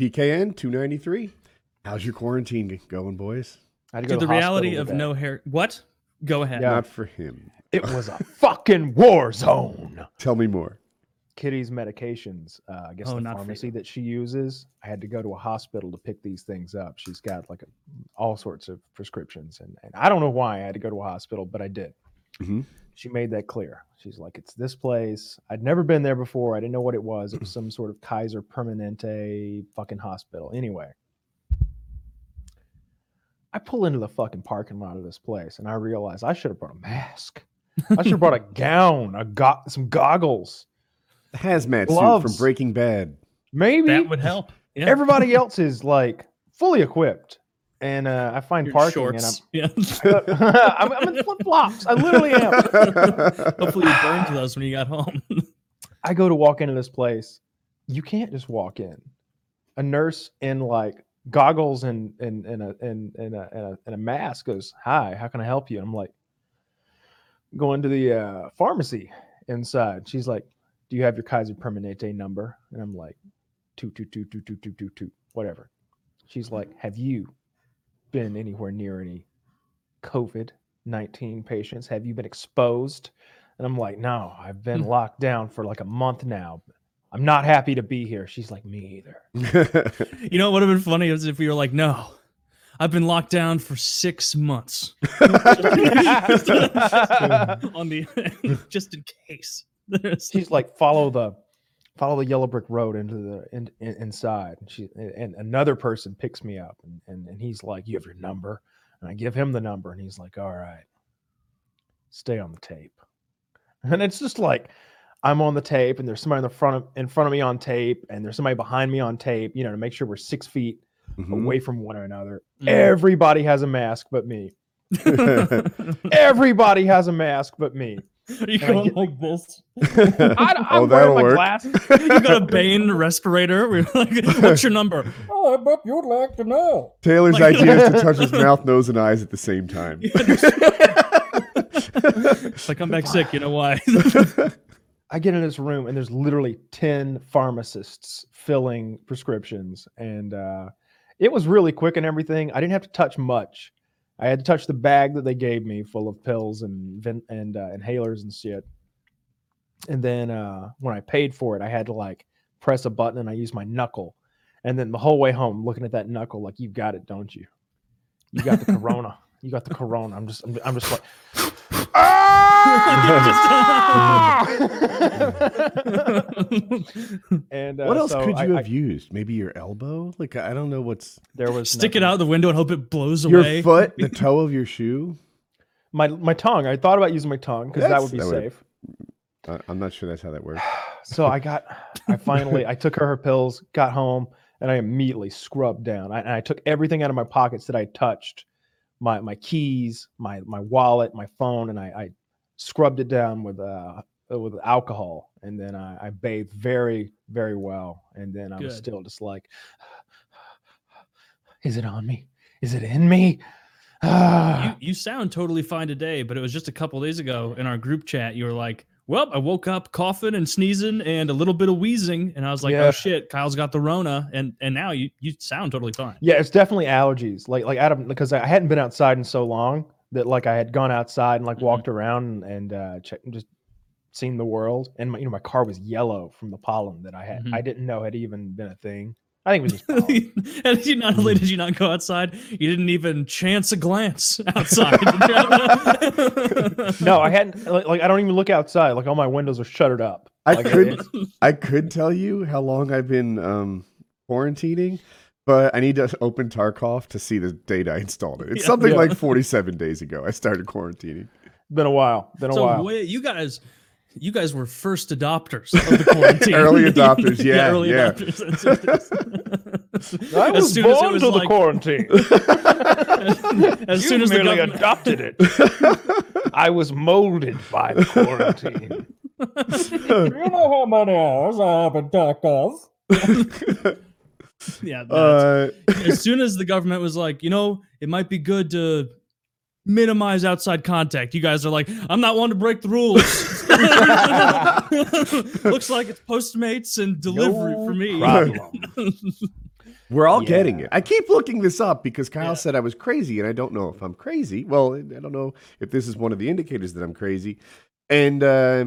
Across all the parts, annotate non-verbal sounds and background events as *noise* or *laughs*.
PKN two ninety three. How's your quarantine going, boys? I had to go to the reality of no hair. What? Go ahead. Yeah. Not for him. It was a *laughs* fucking war zone. Tell me more. Kitty's medications, uh, I guess Oh, the pharmacy that she uses, I had to go to a hospital to pick these things up. She's got like a, all sorts of prescriptions, and, and I don't know why I had to go to a hospital, but I did. Mhm. She made that clear. She's like, "It's this place. I'd never been there before. I didn't know what it was. It was some sort of Kaiser Permanente fucking hospital." Anyway, I pull into the fucking parking lot of this place, and I realize I should have brought a mask. I should have brought a *laughs* gown, a go- some goggles. Hazmat suit from Breaking Bad. Maybe That would help. Yeah. everybody else is like fully equipped, and uh, I find Your parking, shorts. And I'm *laughs* I'm, I'm in flip flops. I literally am. *laughs* Hopefully you burned those when you got home. *laughs* I go to walk into this place. You can't just walk in. A nurse in like goggles and and and a and, and, a, and, a, and a mask goes, "Hi, how can I help you?" I'm like, going to the uh, pharmacy inside. She's like, "Do you have your Kaiser Permanente number?" And I'm like, two two two two two two two two, whatever. She's like, "Have you been anywhere near any COVID nineteen patients? Have you been exposed?" And I'm like, "No, I've been hmm. locked down for like a month now. I'm not happy to be here." She's like, "Me either." *laughs* you know what would have been funny is if we were like, no, I've been locked down for six months *laughs* *laughs* on the just in case. She's like, "Follow the." Follow the yellow brick road into the in, in, inside. And she and another person picks me up, and, and and he's like, "You have your number," and I give him the number, and he's like, "All right, stay on the tape." And it's just like I'm on the tape, and there's somebody in the front of in front of me on tape, and there's somebody behind me on tape. You know, to make sure we're six feet Mhm. away from one another. Mm. Everybody has a mask but me. *laughs* *laughs* Everybody has a mask but me. Are you I going get- like this? *laughs* I, I'm Oh, wearing that'll my work. glasses. You got a Bane *laughs* respirator. We're like, what's your number? *laughs* Oh, I bet you'd like to know. Taylor's Like- idea is to touch his mouth, nose, and eyes at the same time. It's like I'm back sick. You know why? I get in this room and there's literally 10 pharmacists filling prescriptions. And uh, it was really quick and everything. I didn't have to touch much. I had to touch the bag that they gave me full of pills and and uh, inhalers and shit. And then uh, when I paid for it, I had to like press a button and I used my knuckle. And then the whole way home, looking at that knuckle, like, you got it, don't you? You got the *laughs* corona. You got the corona. I'm just, I'm, I'm just like, and uh, what else so could you I- have used? Maybe your elbow? Like I don't know what's there was Stick it out the window and hope it blows your away. foot, the *laughs* toe of your shoe. My my tongue. I thought about using my tongue because that would be that safe. Uh, I'm not sure that's how that works. *sighs* So I got. I *laughs* finally. I took her her pills. Got home and I immediately scrubbed down. I, and I took everything out of my pockets that I touched, my my keys, my my wallet, my phone, and I, I scrubbed it down with uh with alcohol, and then I, I bathed very very well, and then I was still just like, *sighs* is it on me? Is it in me? Ah. you, you sound totally fine today, but it was just a couple days ago in our group chat. You were like, "Well, I woke up coughing and sneezing and a little bit of wheezing," and I was like, Yeah. "Oh shit, Kyle's got the Rona," and and now you you sound totally fine. Yeah, it's definitely allergies. Like like Adam, because I hadn't been outside in so long that like I had gone outside and like Mhm. walked around and, and uh check, just seen the world. And my you know my car was yellow from the pollen that I had. Mhm. I didn't know had even been a thing. I think it was just *laughs* pollen. and you not only did you not go outside, you didn't even chance a glance *laughs* outside. *laughs* no, I hadn't. Like, like I don't even look outside. Like all my windows are shuttered up. I Like, could it's- I could tell you how long I've been um, quarantining, but I need to open Tarkov to see the date I installed it. It's *laughs* Yeah. something Yeah. like 47 days ago. I started quarantining. been a while. Been a so while. wait, you guys, you guys were first adopters of the quarantine. *laughs* Early *laughs* adopters, yeah, early yeah. adopters. That's what. I As was soon as it born was to like- the quarantine. as you soon as the merely government, adopted it. I was molded by the quarantine. You know how many hours I have in Tarkov? *laughs* yeah, uh, as soon as the government was like, you know, it might be good to minimize outside contact, you guys are like, I'm not one to break the rules. *laughs* Looks like it's Postmates and delivery No for me. *laughs* We're all getting it. I keep looking this up because Kyle Yeah. said I was crazy, and I don't know if I'm crazy. Well, I don't know if this is one of the indicators that I'm crazy. And uh,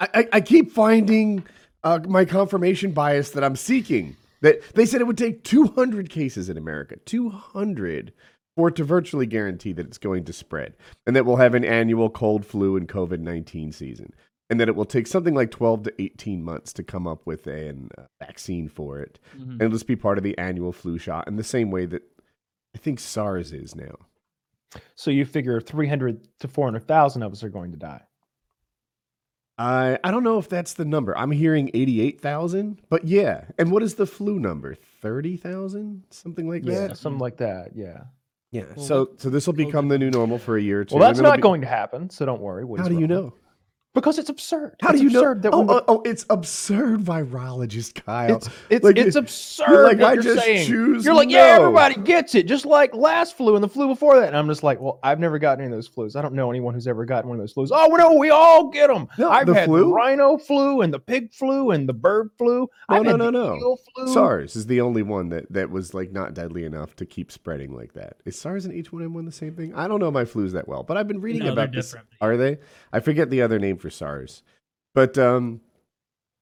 I, I, I keep finding uh, my confirmation bias that I'm seeking. That they said it would take 200 cases in America, 200, for it to virtually guarantee that it's going to spread, and that we'll have an annual cold, flu, and COVID 19 season, and that it will take something like 12 to 18 months to come up with a uh, vaccine for it Mhm. and it'll just be part of the annual flu shot in the same way that I think SARS is now. So you figure 300 to 400,000 of us are going to die. I I don't know if that's the number. I'm hearing 88,000, but yeah. And what is the flu number? 30,000? Something like that? Yeah, that? something like that. Yeah. Yeah. Well, so so this will become the new normal for a year or two. Well, that's not be- going to happen. So don't worry. What How is do you know? Because it's absurd. How it's do you know? That Oh, when oh, oh, it's absurd, virologist Kyle. It's it's, Like, it's you- absurd like, what I you're just saying. choose You're like, yeah, everybody gets it, just like last flu and the flu before that. And I'm just like, well, I've never gotten any of those flus. I don't know anyone who's ever gotten one of those flus. Oh, no, we all get them. No, I've the had flu? the rhino flu and the pig flu and the bird flu. No, I've no, had no, the no. flu. SARS is the only one that, that was like not deadly enough to keep spreading like that. Is SARS and H1N1 the same thing? I don't know my flus that well, but I've been reading No, about this. different. Are they? I forget the other name for SARS. But um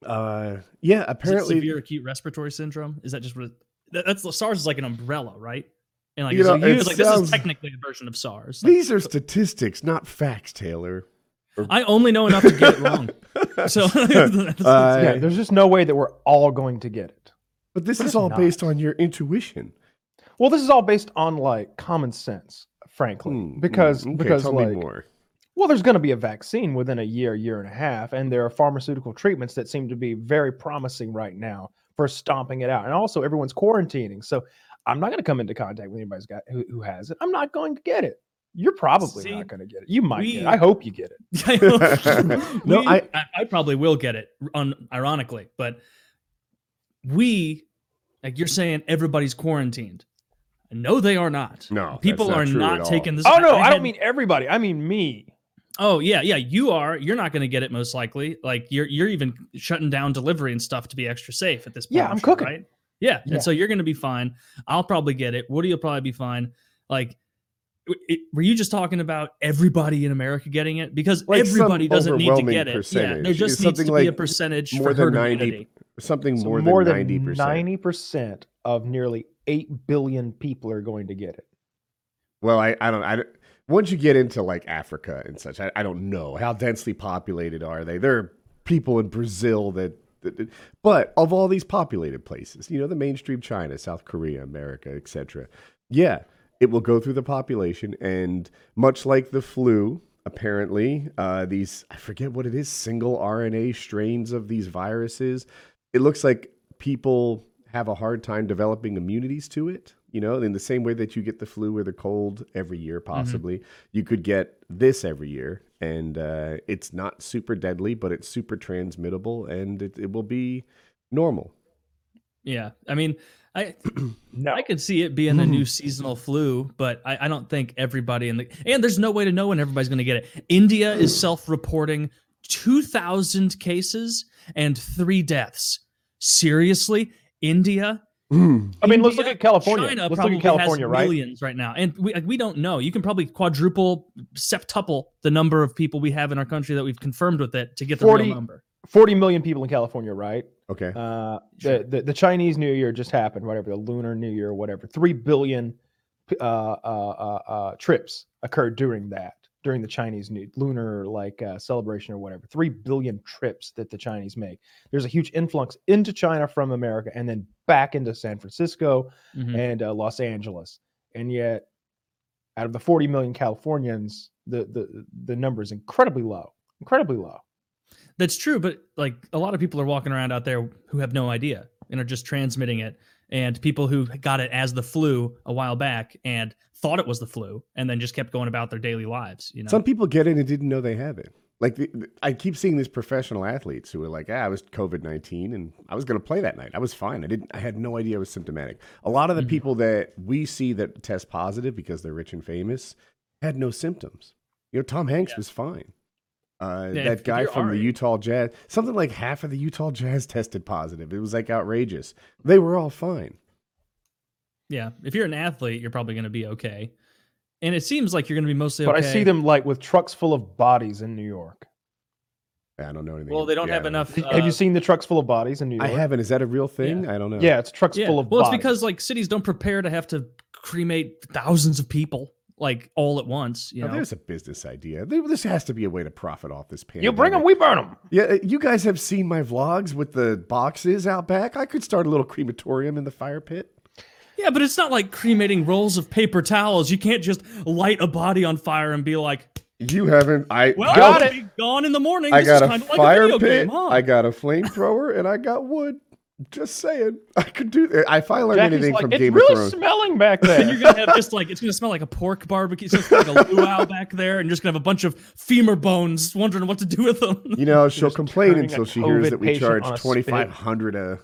uh yeah, Is it apparently severe acute respiratory syndrome? Is that just what? It, that, that's SARS is like an umbrella, right? And like, You know, you- it it's like this is technically a version of SARS. Like, these are statistics, not facts, Taylor. I only know enough to get it wrong. *laughs* So, *laughs* *laughs* Uh, Yeah, there's just no way that we're all going to get it. but this but is all not. based on your intuition. Well, this is all based on like common sense, frankly, hmm, because okay, because tell like me more. Well, there's going to be a vaccine within a year, year and a half, and there are pharmaceutical treatments that seem to be very promising right now for stomping it out. And also, everyone's quarantining, so I'm not going to come into contact with anybody's got who, who has it. I'm not going to get it. You're probably See, not going to get it. You might. get it. I hope you get it. *laughs* I. *laughs* *laughs* No, We- I- I, I probably will get it, un, ironically, but we, like you're saying, everybody's quarantined. No, they are not. No, that's people not are true at not all. taking this. Oh no, I, had- don't mean everybody. I mean me. Oh yeah, yeah. You are. You're not going to get it most likely. Like you're you're even shutting down delivery and stuff to be extra safe at this point. Yeah, I'm sure, cooking. Right? Yeah, Yeah. and so you're going to be fine. I'll probably get it. Woody will probably be fine. Like, it, were you just talking about everybody in America getting it? Because Like everybody doesn't need to get it. Yeah, there just needs to something be a percentage more for than herd 90 immunity. Something So more, more than than ninety percent. ninety percent of nearly eight billion people are going to get it. Well, I, I don't I once you get into like Africa and such, I, I don't know how densely populated are they. There are people in Brazil that, that, that- but of all these populated places, you know, the mainstream China, South Korea, America, etc. Yeah, it will go through the population, and much like the flu, apparently, uh, these I forget what it is, single RNA strains of these viruses. It looks like people have a hard time developing immunities to it. You know, in the same way that you get the flu or the cold every year, mm-hmm. possibly, you could get this every year. And uh, it's not super deadly, but it's super transmittable and it, it will be normal. Yeah, I mean, I *clears throat* No, I could see it being a new mm-hmm. seasonal flu, but I, I don't think everybody in the and there's no way to know when everybody's going to get it. India is mm. self-reporting 2,000 cases and three deaths. Seriously, India. I mean, let's look at California. China let's look at California, has right? millions right now, and we like, we don't know. You can probably quadruple, septuple the number of people we have in our country that we've confirmed with it to get the 40 real number. 40 million people in California, right? Okay. Uh, the, the the Chinese New Year just happened, whatever the Lunar New Year, or whatever. Three billion uh, uh, uh, uh, trips occurred during that, during the Chinese New Lunar like uh, celebration or whatever. Three billion trips that the Chinese make. There's a huge influx into China from America and then back into San Francisco Mhm. and uh, Los Angeles, and yet out of the 40 million Californians, the the the number is incredibly low, incredibly low. That's true, but like a lot of people are walking around out there who have no idea and are just transmitting it. And people who got it as the flu a while back and thought it was the flu and then just kept going about their daily lives. You know, Some people get it and didn't know they have it. Like the, the- I keep seeing these professional athletes who are like, "Ah, I was COVID nineteen and I was going to play that night. I was fine. I didn't. I had no idea I was symptomatic." A lot of the Mhm. people that we see that test positive because they're rich and famous had no symptoms. You know, Tom Hanks Yeah. was fine. Uh, Yeah, that guy from the Utah Jazz, something like half of the Utah Jazz *laughs* tested positive. It was like outrageous. They were all fine. Yeah, if you're an athlete, you're probably going to be okay. And it seems like you're going to be mostly But okay. I see them like with trucks full of bodies in New York. I don't know anything. Well, they don't yeah, I have know. enough. Have uh, you seen the trucks full of bodies in New York? I haven't. Is that a real thing? I don't know. Yeah, it's trucks Yeah. full of well, bodies. it's because like cities don't prepare to have to cremate thousands of people like all at once. You Now, know, there's a business idea. This has to be a way to profit off this pandemic. you bring them, we burn them. Yeah, uh, you guys have seen my vlogs with the boxes out back. I could start a little crematorium in the fire pit. Yeah, but it's not like cremating rolls of paper towels. You can't just light a body on fire and be like, You haven't. I "Well, Got it'll be gone in the morning." I This got is a kind of like fire a pit. game, huh? I got a flamethrower, and I got wood. Just saying, *laughs* I could do that. If I learned Jackie's anything like, from it's Game really of Thrones, smelling back *laughs* there. and you're gonna have just like it's gonna smell like a pork barbecue. It's gonna like a luau *laughs* back there, and you're just gonna have a bunch of femur bones, wondering what to do with them. you know, she'll complain until she hears that we charge twenty five hundred a twenty spit. five hundred a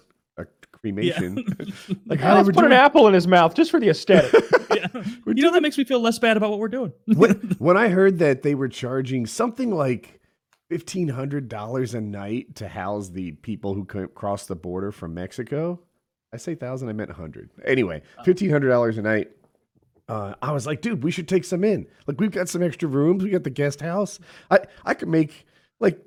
a cremation. *laughs* like Yeah, how let's put you an apple in his mouth just for the aesthetic. *laughs* Yeah. *laughs* You know that makes me feel less bad about what we're doing. when, when I heard that they were charging something like fifteen hundred dollars a night to house the people who couldn't cross the border from Mexico, I say thousand, I meant hundred. Anyway, fifteen hundred dollars a night. Uh, I was like, dude, we should take some in. Like, we've got some extra rooms. We got the guest house. I I could make like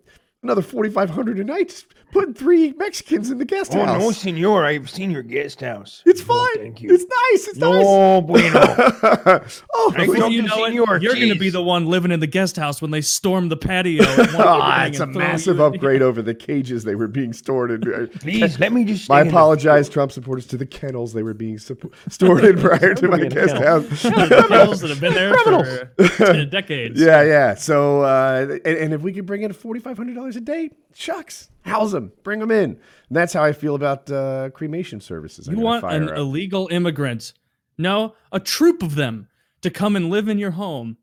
another forty five hundred a night. Just putting three Mexicans in the guest oh, house. no, senor, I've seen your guest house. it's No, fine. thank you. It's nice. It's no, bueno. nice. oh, bueno. oh, don't- you Fucking know it, senor, you're going to be the one living in the guest house when they storm the patio. and want Ah, it's a massive you upgrade over the cages they were being stored in. Please, let me just My stay apologize, Trump supporters, to the kennels they were being supp- stored in prior to my Being guest kennel. house. Criminals that have been there for uh, decades. yeah, yeah. So, uh, and, and if we could bring in forty five hundred dollars a day, shucks, house them, bring them in. And that's how I feel about uh, cremation services. I'm You want an up. illegal immigrant? No, a troop of them to come and live in your home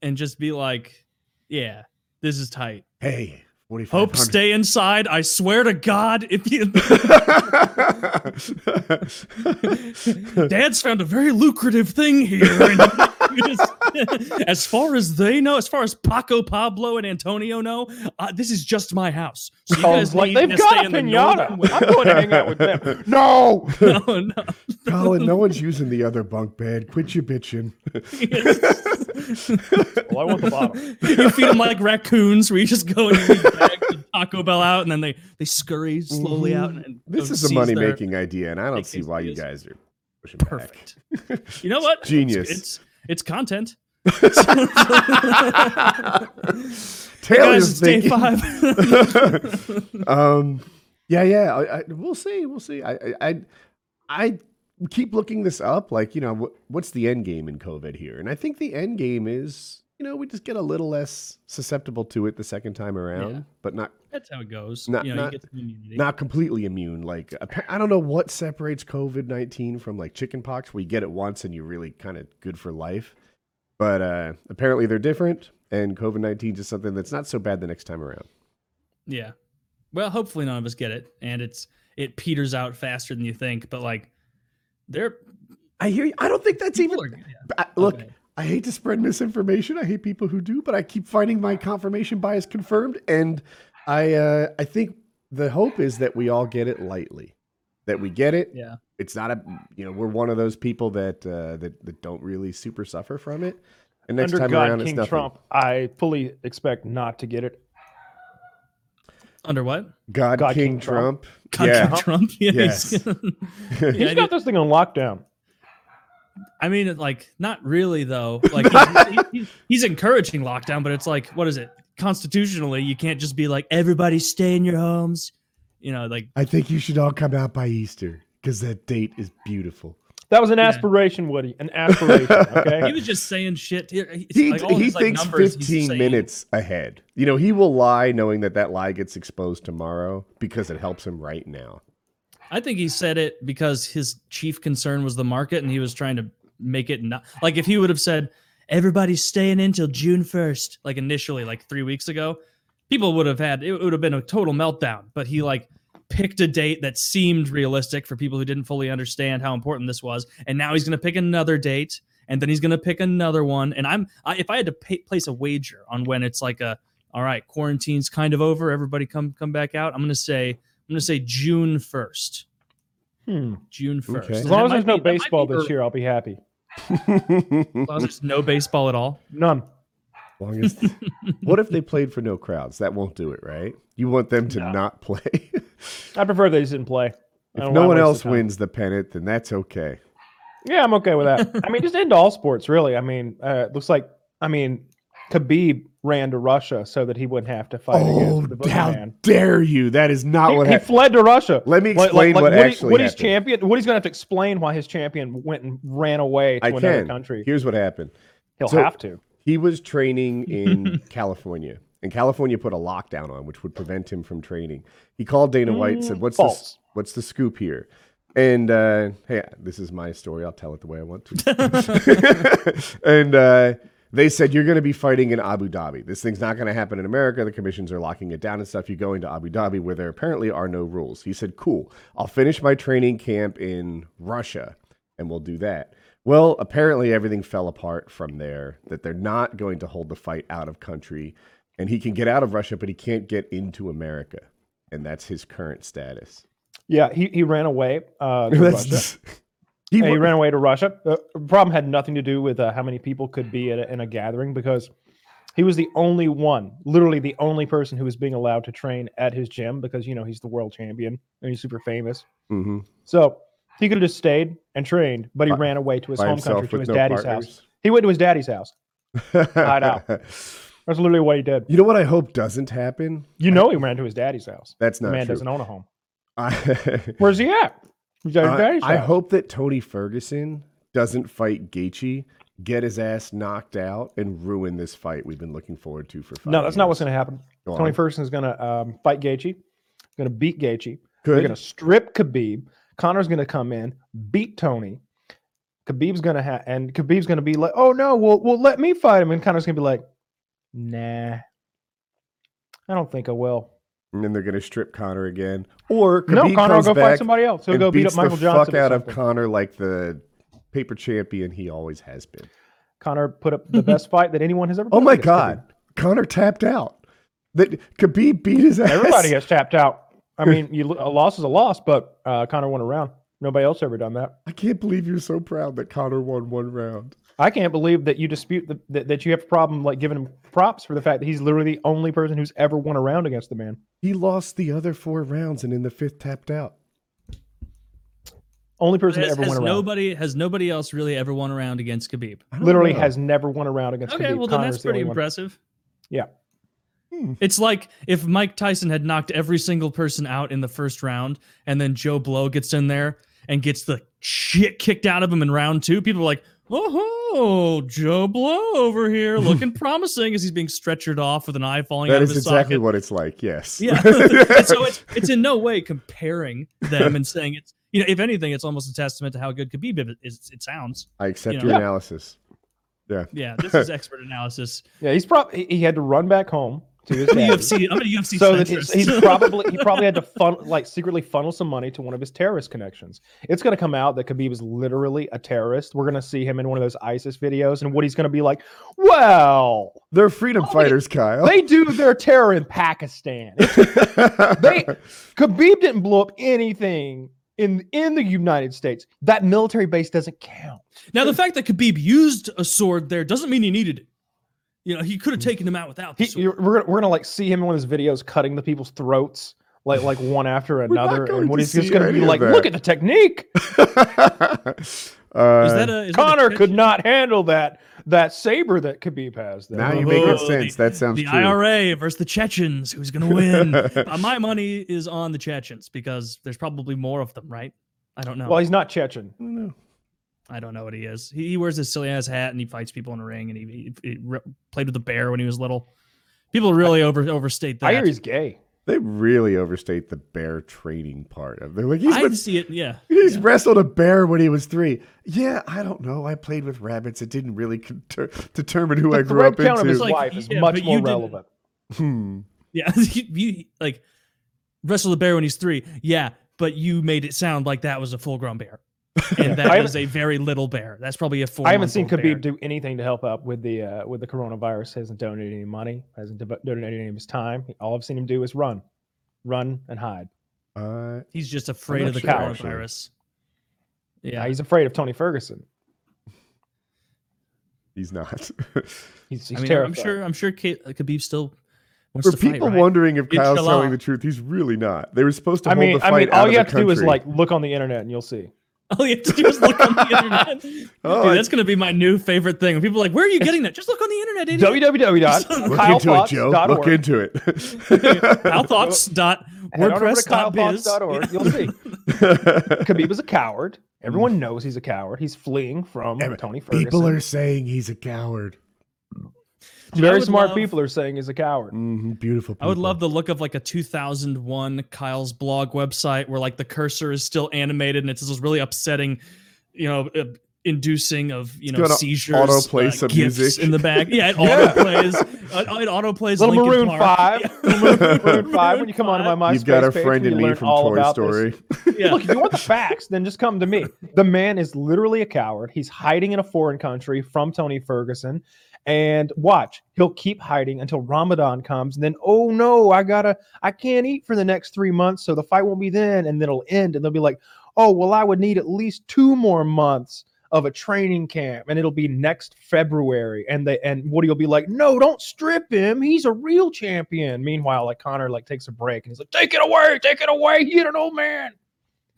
and just be like, "Yeah, this is tight." hey, Hope stay inside. I swear to God, if you *laughs* Dad's found a very lucrative thing here. And *laughs* just- *laughs* as far as they know, as far as Paco, Pablo, and Antonio know, uh, this is just my house. So you guys Colin's like, need they've to got stay a pinata. I'm going to hang out with them. *laughs* No. no, no. Colin, no one's using the other bunk bed. Quit your bitching. *laughs* Well, I want the bottom. you feed them like raccoons, where you just go and you leave bags Taco Bell out, and then they they scurry slowly out. And, and This is a money making idea, and I don't see why you guys are pushing back. Perfect. You know what? Genius. It's it's, it's content. *laughs* Taylor's Guys, it's day thinking- five. *laughs* um, yeah, yeah. I, I, we'll see. We'll see. I, I, I, I keep looking this up. Like, you know, what, what's the end game in COVID here? And I think the end game is, you know, we just get a little less susceptible to it the second time around, Yeah. but not That's how it goes. Not- you know, not- you get not completely immune. Like, I don't know what separates COVID nineteen from like chickenpox, where you get it once and you're really kind of good for life. But uh, apparently they're different, and COVID nineteen is something that's not so bad the next time around. yeah. Well, hopefully none of us get it, and it's it peters out faster than you think. But like, they're I hear you. I don't think that's even. are- yeah. Look, Okay. I hate to spread misinformation. I hate people who do, but I keep finding my confirmation bias confirmed, and I uh, I think the hope is that we all get it lightly, that we get it. Yeah. It's not a you know we're one of those people that uh, that that don't really super suffer from it. And next Under time God around, it's King nothing. Trump, I fully expect not to get it. Under what? God, God King, King Trump. God, yeah. Trump. Yeah, *laughs* Yes. he's- He's *laughs* Yeah, I got this thing on lockdown. I mean, like, not really though. *laughs* Like, he's, he- he- he's encouraging lockdown, but it's like, what is it? Constitutionally, you can't just be like, everybody stay in your homes. You know, like, I think you should all come out by Easter because that date is beautiful. That was an Yeah. aspiration, Woody. An aspiration. *laughs* he was just saying shit. He, He, like all he his, thinks numbers he's 15 minutes ahead. You know, he will lie knowing that that lie gets exposed tomorrow because it helps him right now. I think he said it because his chief concern was the market, and he was trying to make it not like if he would have said everybody's staying in till June first, like initially, like three weeks ago, people would have had it would have been a total meltdown. But he like picked a date that seemed realistic for people who didn't fully understand how important this was, and now he's going to pick another date, and then he's going to pick another one. And I'm I, if I had to pay, place a wager on when it's like a all right, quarantine's kind of over, everybody come come back out. I'm going to say I'm going to say June 1st. Hmm. June first. Okay. As long as there's no baseball this year, I'll be happy. As long as there's no baseball at all. None. Longest. *laughs* what if they played for no crowds? That won't do it, right? You want them to No. not play. *laughs* I prefer they just didn't play. If no one else the wins the pennant, then that's okay. Yeah, I'm okay with that. *laughs* I mean, just into all sports, really. I mean, uh, it looks like, I mean, Khabib ran to Russia so that he wouldn't have to fight Oh, against the how dare you? That is not He, what he happened. fled to Russia. Let me Like- explain like, what Woody- actually Woody's happened. champion. Woody's gonna have to explain why his champion went and ran away to I another can. country. Here's what happened. He'll So- have to. He was training in *laughs* California, and California put a lockdown on, which would prevent him from training. He called Dana White and said, Mm, "What's the false. what's the scoop here?" And uh, hey, this is my story. I'll tell it the way I want to. *laughs* *laughs* and uh, they said you're going to be fighting in Abu Dhabi. This thing's not going to happen in America. The commissions are locking it down and stuff. You're going to Abu Dhabi where there apparently are no rules. He said, "Cool. I'll finish my training camp in Russia, and we'll do that." Well, apparently everything fell apart from there. That they're not going to hold the fight out of country, and he can get out of Russia, but he can't get into America, and that's his current status. Yeah, he, he ran away uh, *laughs* to Russia. He, he ran away to Russia. The problem had nothing to do with uh, how many people could be at a, in a gathering because he was the only one, literally the only person who was being allowed to train at his gym because you know he's the world champion and he's super famous. Mhm. So he could have just stayed and trained, but he By- ran away to his home country to his no daddy's house. He went to his daddy's house. Hide out. *laughs* That's literally what he did. You know what I hope doesn't happen? You know he ran to his daddy's house. That's The not man true. doesn't own a home. I, Where's he at? *laughs* His I, daddy's I house. hope that Tony Ferguson doesn't fight Gaethje, get his ass knocked out, and ruin this fight we've been looking forward to for five No, that's not what's going to happen. Go Tony on. Ferguson's going to um, fight Gaethje. Going to beat Gaethje. They're going to strip Khabib. Conor's going to come in, beat Tony. Khabib's going to have, and Khabib's going to be like, "Oh no, well, well, let me fight him." And Conor's going to be like, "Nah, I don't think I will." And then they're going to strip Conor again. Or no, Khabib Conor will go fight somebody else. He'll go beat up Michael the Johnson. fuck out of. Conor like the paper champion he always has been. Conor put up the best fight that anyone has ever. *laughs* Oh my against Khabib. god, Conor tapped out. That Khabib beat his ass. Everybody has tapped out. I mean, *laughs* you, a loss is a loss, but uh, Conor won a round. Nobody else ever done that. I can't believe you're so proud that Conor won one round. I can't believe that you dispute the, that, that you have a problem like giving him props for the fact that he's literally the only person who's ever won a round against the man. He lost the other four rounds and in the fifth tapped out. Only person Has, that ever has won a round. nobody has nobody else really ever won a round against Khabib? Literally know. has never won a round against Khabib. Okay, Khabib. well then Conor's that's the pretty only one. impressive. Yeah. Hmm. It's like if Mike Tyson had knocked every single person out in the first round, and then Joe Blow gets in there and gets the shit kicked out of him in round two. People are like, "Oh, Joe Blow over here, *laughs* looking promising," as he's being stretchered off with an eye falling out That of is his exactly socket. what it's like. Yes. Yeah. *laughs* so it's it's in no way comparing them and saying it's you know if anything it's almost a testament to how good Khabib is. It sounds. I accept You your know. analysis. Yeah, Yeah, this *laughs* is expert analysis. Yeah, he's probably he had to run back home to his I'm a daddy. UFC. I'm a UFC. so that he's, centrist. he's *laughs* probably he probably had to fun like secretly funnel some money to one of his terrorist connections. It's going to come out that Khabib is literally a terrorist. We're going to see him in one of those ISIS videos, and what he's going to be like, well, They're freedom Oh, fighters, Kyle. they do their terror in Pakistan. they *laughs* Khabib didn't blow up anything in in the United States. That military base doesn't count. now the fact that Khabib used a sword there doesn't mean he needed it. You know, he could have taken him out without the He, sword. you're, we're gonna, we're gonna like see him in one of his videos cutting the people's throats like like *laughs* one after another, going and what he's just gonna be like, that. look at the technique. *laughs* uh, is that a is that a Conor could not handle that that saber that Khabib has. There. now you Oh, make the- sense. that sounds the true. IRA versus the Chechens? Who's going to win? *laughs* uh, my money is on the Chechens because there's probably more of them, right? I don't know. Well, he's not Chechen. I don't know. I don't know what he is. He, he wears this silly ass hat and he fights people in a ring and he, he, he re- played with a bear when he was little. People really over overstate that. I hear he's gay. They really overstate the bear training part of. They're like he's I been, see it. Yeah. he's yeah. wrestled a bear when he was three. Yeah, I don't know. I played with rabbits. It didn't really con- ter- determine who I grew up count of his like, wife is yeah, much but you more relevant. Hmm. Yeah, *laughs* you, you like wrestle a bear when he's three. Yeah, but you made it sound like that was a full grown bear, and *laughs* I that haven't- a very little bear. That's probably a four. I haven't seen Khabib bear. do anything to help out with the uh, with the coronavirus. Hasn't donated any money. Hasn't devo- donated any of his time. All I've seen him do is run, run and hide. Uh, He's just afraid of the sure, actually. coronavirus. Yeah, Yeah. he's afraid of Tony Ferguson. He's not. *laughs* He's, he's I mean, terrified. I'm sure. I'm sure Kate, Khabib still wants For to fight. people right? wondering if Kyle's chill telling the truth, he's really not. They were supposed to I hold mean, the I fight mean, out all of you the have to do is like look on the internet and you'll see. *laughs* All you have to do is look on the internet. *laughs* Oh, Dude, I- that's gonna be my new favorite thing. When people are like, "Where are you *laughs* getting that?" Just look on the internet, idiot. Look into it, Joe. Look www.kylethoughts.org. into it. Kylethoughts.wordpress.biz. Head on over to kylethoughts.org. You'll see. Khabib is a coward. Everyone knows he's a coward. He's fleeing from Tony Ferguson. People are saying he's a coward. *laughs* Dude, I very smart love- people are saying he's a coward. Mhm, beautiful. I would love the look of like a 2001 Kyle's blog website where like the cursor is still animated and it's this really upsetting, you know, uh, inducing of you It's know gonna seizures. autoplay uh, some music. in the back. Yeah, it *laughs* Yeah. auto plays. Uh, it auto plays. Little Linkin Maroon Park. Five, Yeah. Little Maroon Five. When you come onto my MySpace You've got a friend where in me from Toy. Story. *laughs* Yeah. Look, if you want the facts, then just come to me. The man is literally a coward. He's hiding in a foreign country from Tony Ferguson. And watch, he'll keep hiding until Ramadan comes. And then, oh no, I gotta, I can't eat for the next three months. So the fight won't be then. And then it'll end. And they'll be like, oh, well, I would need at least two more months of a training camp. And it'll be next February. And they, and Woody will be like, no, don't strip him. He's a real champion. Meanwhile, like Conor like takes a break and he's like, take it away, take it away. He hit an old man.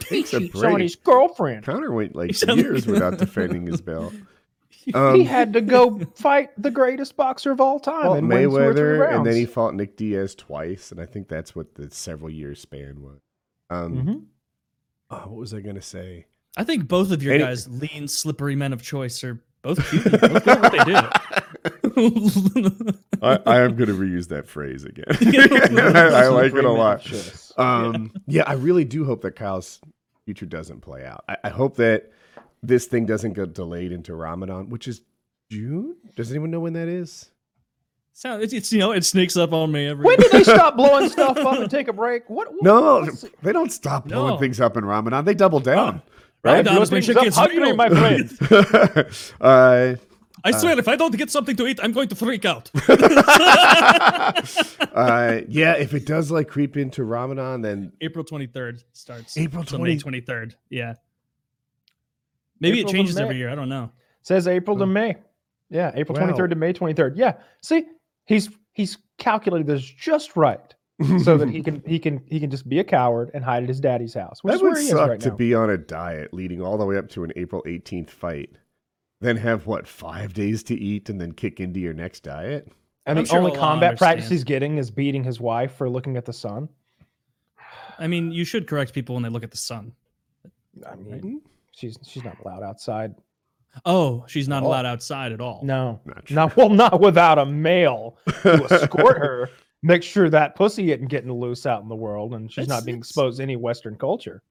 He Takes a cheats on break. his girlfriend. Conor went like You sound like- years without defending his belt. *laughs* he Um, had to go fight the greatest boxer of all time fought and win two or three Mayweather, and then he fought Nick Diaz twice, and I think that's what the several years span was. Um, Mhm. oh, what was I gonna say? I think both of your Any- guys, lean, slippery men of choice, are both *laughs* cute. both what they do. *laughs* I, I am gonna reuse that phrase again. I, I like it a lot. Just- Um, yeah, I really do hope that Kyle's future doesn't play out. I, I hope that this thing doesn't get delayed into Ramadan, which is June. Does anyone know when that is? so it's, it's you know it sneaks up on me every. When did they *laughs* stop blowing stuff up and take a break? What? what No, they don't stop blowing No. things up in Ramadan. They double down. Right? Blow Down is when things shit up hungry, my friend. *laughs* uh, I swear, if I don't get something to eat, I'm going to freak out. *laughs* uh, yeah, if it does like creep into Ramadan, then April 23rd starts. April So 20 23rd. Yeah. Maybe April it changes every year. I don't know. Says April to May. Yeah, April Wow. 23rd to May 23rd. Yeah. See, he's he's calculated this just right so that he *laughs* can he can he can just be a coward and hide at his daddy's house, which that is where would he is suck right to now. be on a diet leading all the way up to an April 18th fight, then have what five days to eat and then kick into your next diet. and I'm the sure only combat practice he's getting is beating his wife for looking at the sun. I mean, you should correct people when they look at the sun. I mean, she's she's not allowed outside. Oh, she's not Oh. allowed outside at all. No, Not true. not well, not without a male to *laughs* escort her. Make sure that pussy isn't getting loose out in the world, and she's That's- not being exposed to any Western culture.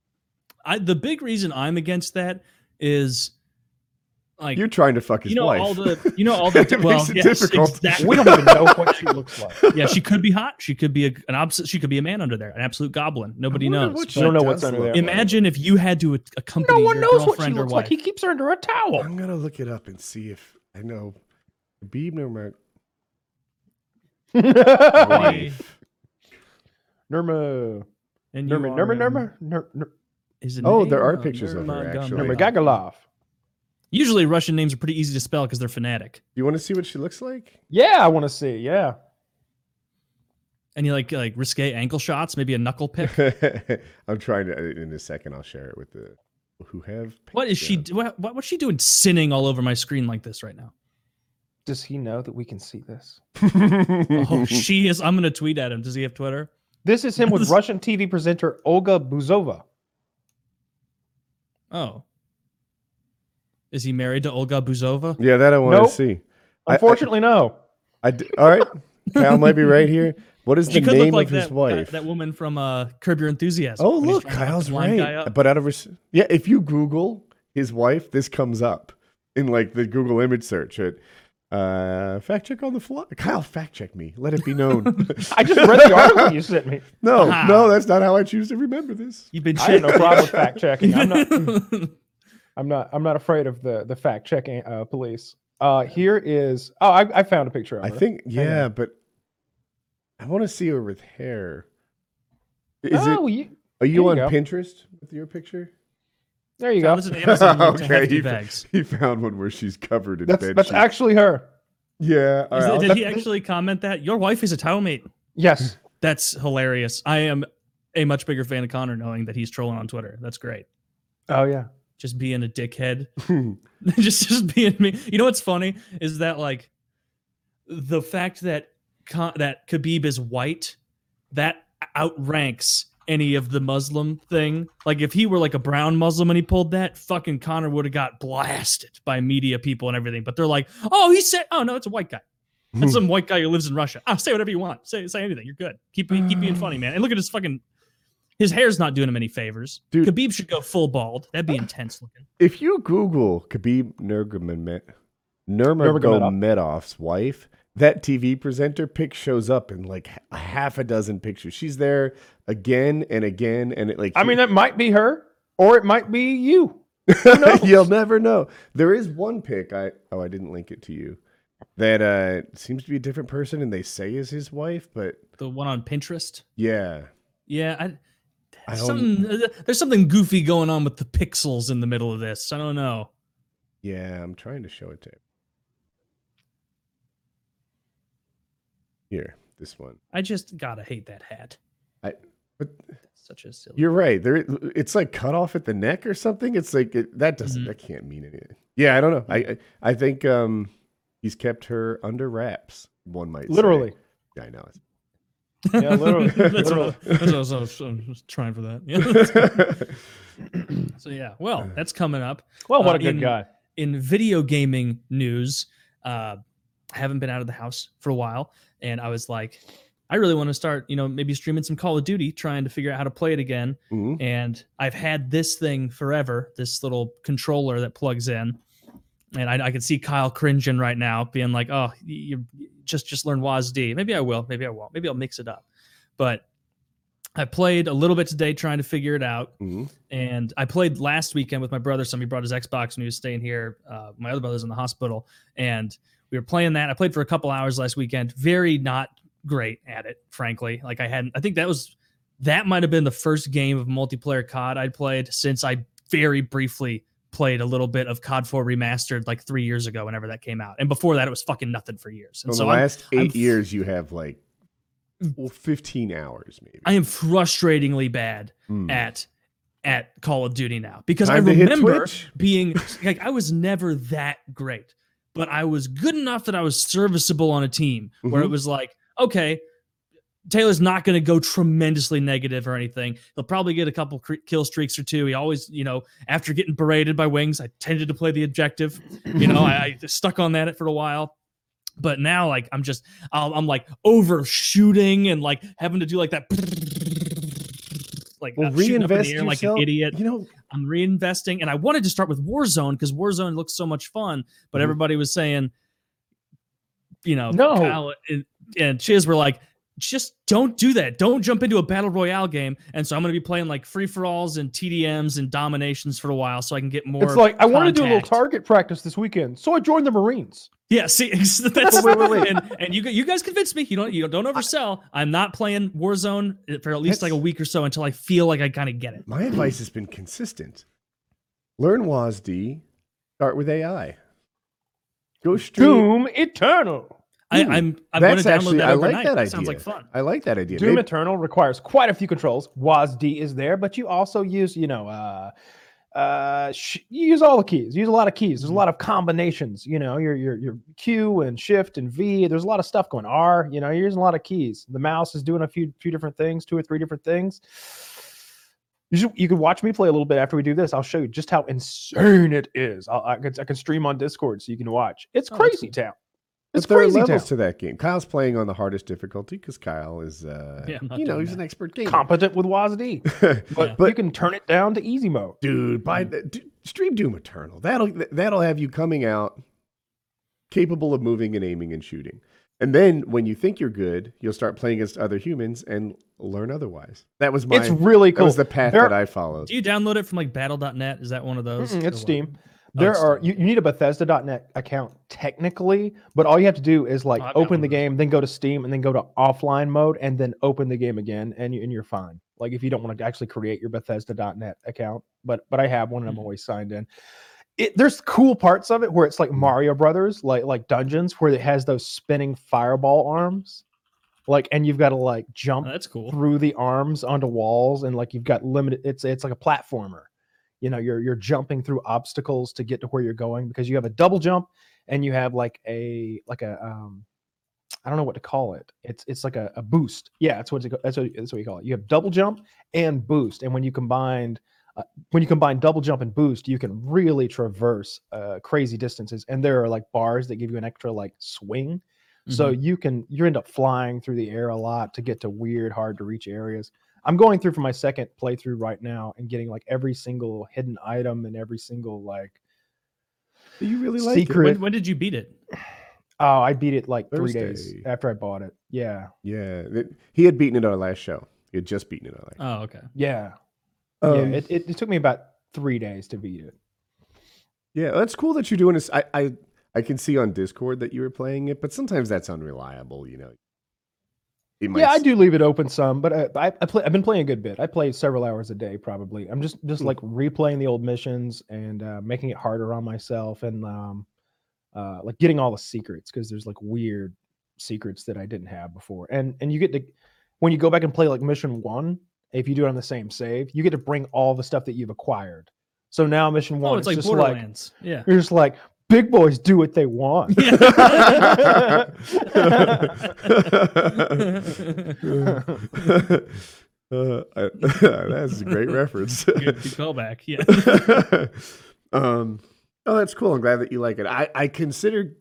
I, the big reason I'm against that is like You're trying to fuck his you know wife. all the you know all the *laughs* It well makes it yes, difficult. exactly. We don't even know what she looks like. *laughs* yeah she could be hot she could be a, an opposite she could be a man under there an absolute goblin nobody knows what You don't know what's under there. imagine if you had to accompany No one your knows what she girlfriend or looks wife like. He keeps her under a towel. I'm gonna look it up and see if I know. Khabib Nurmag- Nurma, *laughs* wife. Nurma, and you Nurma, are, Nurma, Nurma, Nur- Nur- is it Oh, there are oh, pictures of her, actually. actually. Nurmagomedov. Usually russian names are pretty easy to spell because they're phonetic You want to see what she looks like? Yeah, I want to see. Yeah, and you like like risque ankle shots maybe a knuckle pick *laughs* I'm trying to. In a second, I'll share it with the who have. what is she what, what what's she doing sinning all over my screen like this right now does he know that we can see this? oh *laughs* she is i'm gonna tweet at him does he have twitter This is him with Russian TV presenter Olga Buzova. oh is he married to olga buzova yeah, that I want Nope. to see. I- I- Unfortunately, no. I d- all right. Kyle might be right here. What is she the could name look like of his wife? that that woman from uh curb your enthusiasm oh, look, trying to fuck Kyle's the guy right. But out of res- yeah, if you Google his wife, this comes up in like the Google image search. It uh, fact check on the fly. Kyle, fact check me. Let it be known. *laughs* I just read the article you sent me. no, Ah. no, that's not how I choose to remember this. You've been I have no problem with fact checking. I'm not. *laughs* *laughs* I'm not. I'm not afraid of the the fact checking uh, police. Uh, here is. Oh, I, I found a picture of I her. think Hang on. yeah, but I want to see her with hair. Is oh, it? you, Are you here you on go. Pinterest with your picture? There you go. Found this on Amazon, like, to have okay, he, bags. he found one where she's covered in That's bed that's sheets. actually her. yeah. all Is right, it- I'll- did he actually comment that your wife is a towel mate? Yes. *laughs* That's hilarious. I am a much bigger fan of Conor, knowing that he's trolling on Twitter. That's great. Oh yeah. Just being a dickhead. *laughs* *laughs* just just being me. You know what's funny is that like the fact that that Khabib is white that outranks any of the Muslim thing. Like if he were like a brown Muslim and he pulled that, fucking Conor would have got blasted by media people and everything. But they're like, oh, he said, oh no, it's a white guy. That's *laughs* some white guy who lives in Russia. Oh, say whatever you want. Say say anything. You're good. Keep keep being *sighs* funny, man. And look at his fucking. His hair's not doing him any favors. Dude. Khabib should go full bald. That'd be intense looking. if you Google Khabib Nurmagomedov, Nurmagomedov. Nurmagomedov's wife, that TV presenter pic shows up in like h- a half a dozen pictures. She's there again and again, and it like I mean, that might be her, or it might be you. *laughs* you'll never know. There is one pic. I oh, I didn't link it to you. That uh seems to be a different person, and they say is his wife, but The one on Pinterest. yeah, Yeah, I, I don't. Something, uh, there's something goofy going on with the pixels in the middle of this. I don't know. Yeah, I'm trying to show it to you. Here, this one. I just gotta hate that hat. I but That's such a silly. You're right. There, it's like cut off at the neck or something. It's like it, that doesn't. Mhm. That can't mean anything. Yeah, I don't know. I, I, I think um, he's kept her under wraps. One might say. Literally. Yeah, I know. It's- Yeah, literally. *laughs* that's, literally. What, that's what I was, I was- I was trying for that. Yeah. *laughs* so yeah, well, that's coming up. Well, what Uh, a good in- guy. in video gaming news, uh, I haven't been out of the house for a while, and I was like, I really want to start, you know, maybe streaming some Call of Duty, trying to figure out how to play it again. Mhm. And I've had this thing forever, this little controller that plugs in, and I, I can see Kyle cringing right now, being like, "Oh, you, just just learn WASD." Maybe I will, maybe I won't, maybe I'll mix it up. But I played a little bit today, trying to figure it out. Mhm. And I played last weekend with my brother. Somebody brought his Xbox when he was staying here. Uh, my other brother's in the hospital, and we were playing that. I played for a couple hours last weekend. Very not great at it, frankly. Like I hadn't. I think that was that might have been the first game of multiplayer COD I'd played since I very briefly played a little bit of COD 4 remastered like three years ago, whenever that came out. And before that, it was fucking nothing for years. So And in so the I'm, last I'm 8 years, you have like well, 15 hours, maybe. I am frustratingly bad Mm. at at Call of Duty now because Time I remember being *laughs* like I was never that great, but I was good enough that I was serviceable on a team where it Mhm. was like, okay, Taylor's not going to go tremendously negative or anything. He'll probably get a couple kill streaks or two. He always, you know, after getting berated by wings, I tended to play the objective. You know, I, I *clears throat* stuck on that for a while. But now, like, I'm just, I'll, I'm like overshooting and like having to do like that, *laughs* like Well, uh, shooting up in reinvest the air like an idiot. You know, I'm reinvesting, and I wanted to start with Warzone because Warzone looks so much fun. But Mhm. everybody was saying, you know, No. Kyle and, and Chiz were like, just don't do that. Don't jump into a battle royale game. And so I'm going to be playing like free for alls and TDMs and dominations for a while, so I can get more. It's like I want to do a little target practice this weekend, so I joined the Marines. Yeah, see, *laughs* that's Wait, wait, wait. And, and you you guys convinced me. You don't you don't oversell. I'm not playing Warzone for at least like a week or so until I feel like I kind of get it. my advice has been consistent. Learn WASD. Start with AI. Go straight. Doom Eternal. I, I'm I'm going That's to download actually, that I overnight. like that idea. Sounds like fun. I like that idea. Doom Maybe- Eternal requires quite a few controls. WASD is there, but you also use, you know, uh, uh, sh- you use all the keys. You use a lot of keys. There's a lot of combinations. You know, your your your Q and Shift and V. There's a lot of stuff going. R. You know, you're using a lot of keys. The mouse is doing a few few different things, two or three different things. You should, you can watch me play a little bit after we do this. I'll show you just how insane it is. I'll, I can I can stream on Discord so you can watch. It's Oh, that's crazy town. But It's there are crazy town. levels to that game. Kyle's playing on the hardest difficulty because Kyle is, uh, Yeah, you know, he's that. an expert gamer. Competent with WASD. *laughs* but Yeah. but you can turn it down to easy mode. dude, by the, d- stream Doom Eternal. That'll that'll have you coming out capable of moving and aiming and shooting. And then when you think you're good, you'll start playing against other humans and learn otherwise. That was my It's really that cool. was the path There- that I followed. Do you download it from like battle.net? Is that one of those? Mm-mm, it's? Steam. There are you, you need a Bethesda.net account technically, but all you have to do is like Oh, I've got open one the game, then go to Steam, and then go to offline mode, and then open the game again, and you and you're fine. Like if you don't want to actually create your Bethesda.net account, but but I have one and I'm Mhm. always signed in. It, there's cool parts of it where it's like Mm. Mario Brothers, like like dungeons, where it has those spinning fireball arms, like and you've got to like jump Oh, that's cool. through the arms onto walls and like you've got limited it's it's like a platformer you know you're you're jumping through obstacles to get to where you're going because you have a double jump and you have like a like a um i don't know what to call it. It's it's like a, a boost. Yeah that's what it's, that's what that's what you call it. You have double jump and boost. And when you combined uh, when you combine double jump and boost you can really traverse uh, crazy distances. And there are like bars that give you an extra like swing. So Mhm. you can you end up flying through the air a lot to get to weird hard to reach areas i'm going through for my second playthrough right now and getting like every single hidden item and every single like You really like Secret- when, when did you beat it? oh i beat it like three days after i bought it yeah. Yeah, it- he had beaten it on our last show. He had just beaten it our last. Oh, okay. yeah Um, yeah it, it, it took me about three days to beat it Yeah, that's cool that you're doing this. I, I I can see on Discord that you were playing it, but sometimes that's unreliable. You know. It might yeah i s- do leave it open some but uh, I, I play i've been playing a good bit i play several hours a day probably i'm just just Hmm. like replaying the old missions and uh, making it harder on myself and um uh like getting all the secrets because there's like weird secrets that i didn't have before and and you get to when you go back and play like mission one if you do it on the same save you get to bring all the stuff that you've acquired so now mission one Oh, it's like just like Borderlands. yeah. you're just like big boys do what they want Uh, *laughs* *laughs* I- *laughs* that's a great reference. good, good callback. Yeah. um, oh, that's cool. I'm glad that you like it. I, I consider,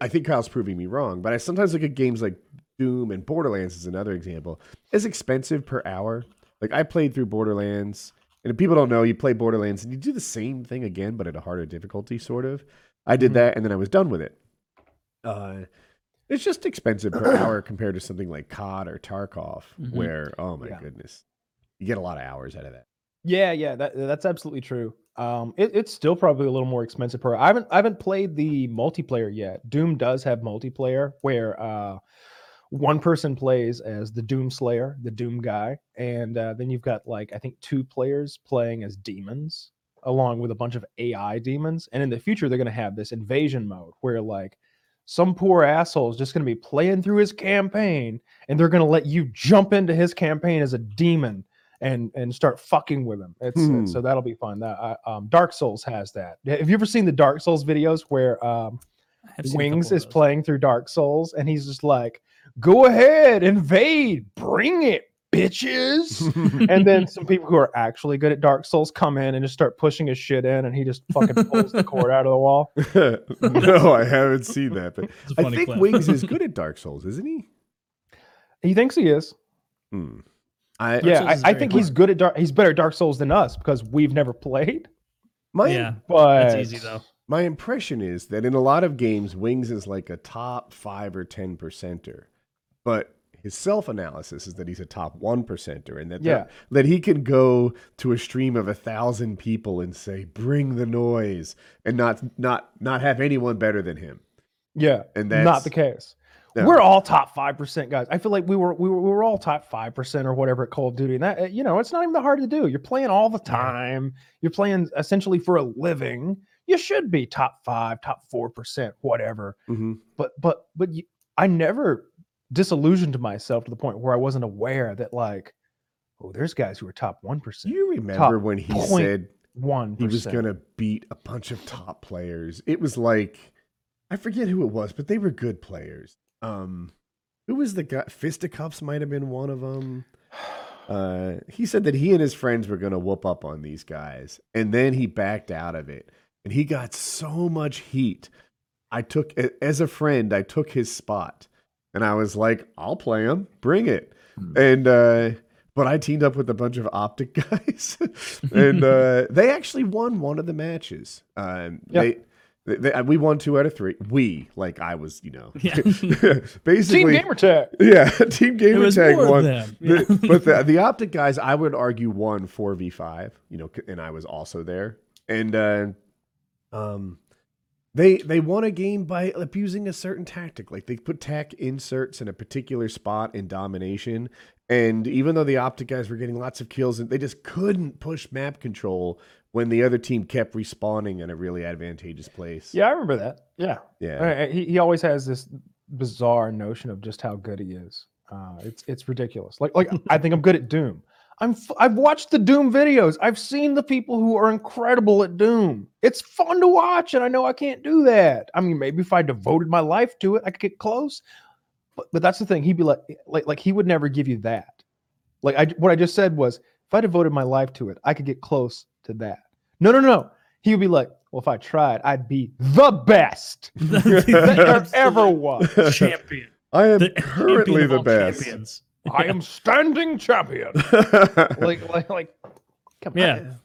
I think Kyle's proving me wrong, but I sometimes look at games like Doom and Borderlands is another example It's expensive per hour. Like I played through Borderlands, and if people don't know, you play Borderlands and you do the same thing again, but at a harder difficulty, sort of. I did Mhm. that, and then I was done with it. Uh, it's just expensive per *clears throat* hour compared to something like COD or Tarkov, Mhm. where oh my Yeah. goodness, you get a lot of hours out of that. Yeah, yeah, that that's absolutely true. Um, it, it's still probably a little more expensive per. I haven't I haven't played the multiplayer yet. Doom does have multiplayer where uh, one person plays as the Doom Slayer, the Doom guy, and uh, then you've got like I think two players playing as demons, along with a bunch of AI demons. And in the future, they're going to have this invasion mode where like some poor asshole is just going to be playing through his campaign, and they're going to let you jump into his campaign as a demon and and start fucking with him. It's Hmm. so that'll be fun. That uh, um, Dark Souls has that. Have you ever seen the Dark Souls videos where um, I've seen a Wings is playing through Dark Souls and he's just like, "Go ahead, invade, bring it, bitches." *laughs* and then some people who are actually good at Dark Souls come in and just start pushing his shit in, and he just fucking pulls the cord out of the wall. *laughs* no, I haven't seen that, but It's a I funny think clip. Wings is good *laughs* at Dark Souls, isn't he? He thinks he is. Hmm. I, yeah, I, I very think he's good at Dark. He's better at Dark Souls than us because we've never played. my Yeah, But that's easy though. my impression is that in a lot of games, Wings is like a top five or ten percenter, but his self analysis is that he's a top one percenter, and that Yeah. that, that he can go to a stream of a thousand people and say, "Bring the noise," and not not not have anyone better than him. Yeah, And that's not the case. No. We're all top five percent guys. I feel like we were we were we were all top five percent or whatever at Call of Duty, and that you know it's not even that hard to do. You're playing all the time. You're playing essentially for a living. You should be top five, top four percent, whatever. Mhm. But but but you, I never disillusioned myself to the point where I wasn't aware that like, oh, there's guys who are top one you remember when he said one he was gonna beat a bunch of top players. It was like I forget who it was, but they were good players. Um, who was the guy? Fisticuffs might have been one of them. Uh, he said that he and his friends were gonna whoop up on these guys, and then he backed out of it, and he got so much heat. I took as a friend, I took his spot, and I was like, "I'll play him, bring it," Hmm. and. uh but I teamed up with a bunch of optic *laughs* guys, and uh, they actually won one of the matches. Um, Yep. they, they, they- we won two out of three. We, like I was, you know, Yeah. *laughs* Team basically, Gamer Tag. *laughs* yeah, Team It Gamer was Tag more of won. them. The- but the, the optic guys, I would argue, won four v five. You know, and I was also there. And uh, um, They they won a game by abusing a certain tactic. Like they put tac inserts in a particular spot in domination, and even though the optic guys were getting lots of kills, and they just couldn't push map control when the other team kept respawning in a really advantageous place. Yeah, I remember that. Yeah. yeah. He, he always has this bizarre notion of just how good he is. Uh, it's it's ridiculous. Like like I think I'm good at Doom. I'm f- I've watched the Doom videos. I've seen the people who are incredible at Doom. It's fun to watch, and I know I can't do that. I mean, maybe if I devoted my life to it, I could get close. But but that's the thing. He'd be like like like he would never give you that. Like I what I just said was if I devoted my life to it, I could get close to that. No no no. He would be like, well, if I tried, I'd be the best *laughs* *laughs* that there ever was. champion. I am The currently the best. champions. I am standing champion. *laughs* Like, like, like, come Yeah. on.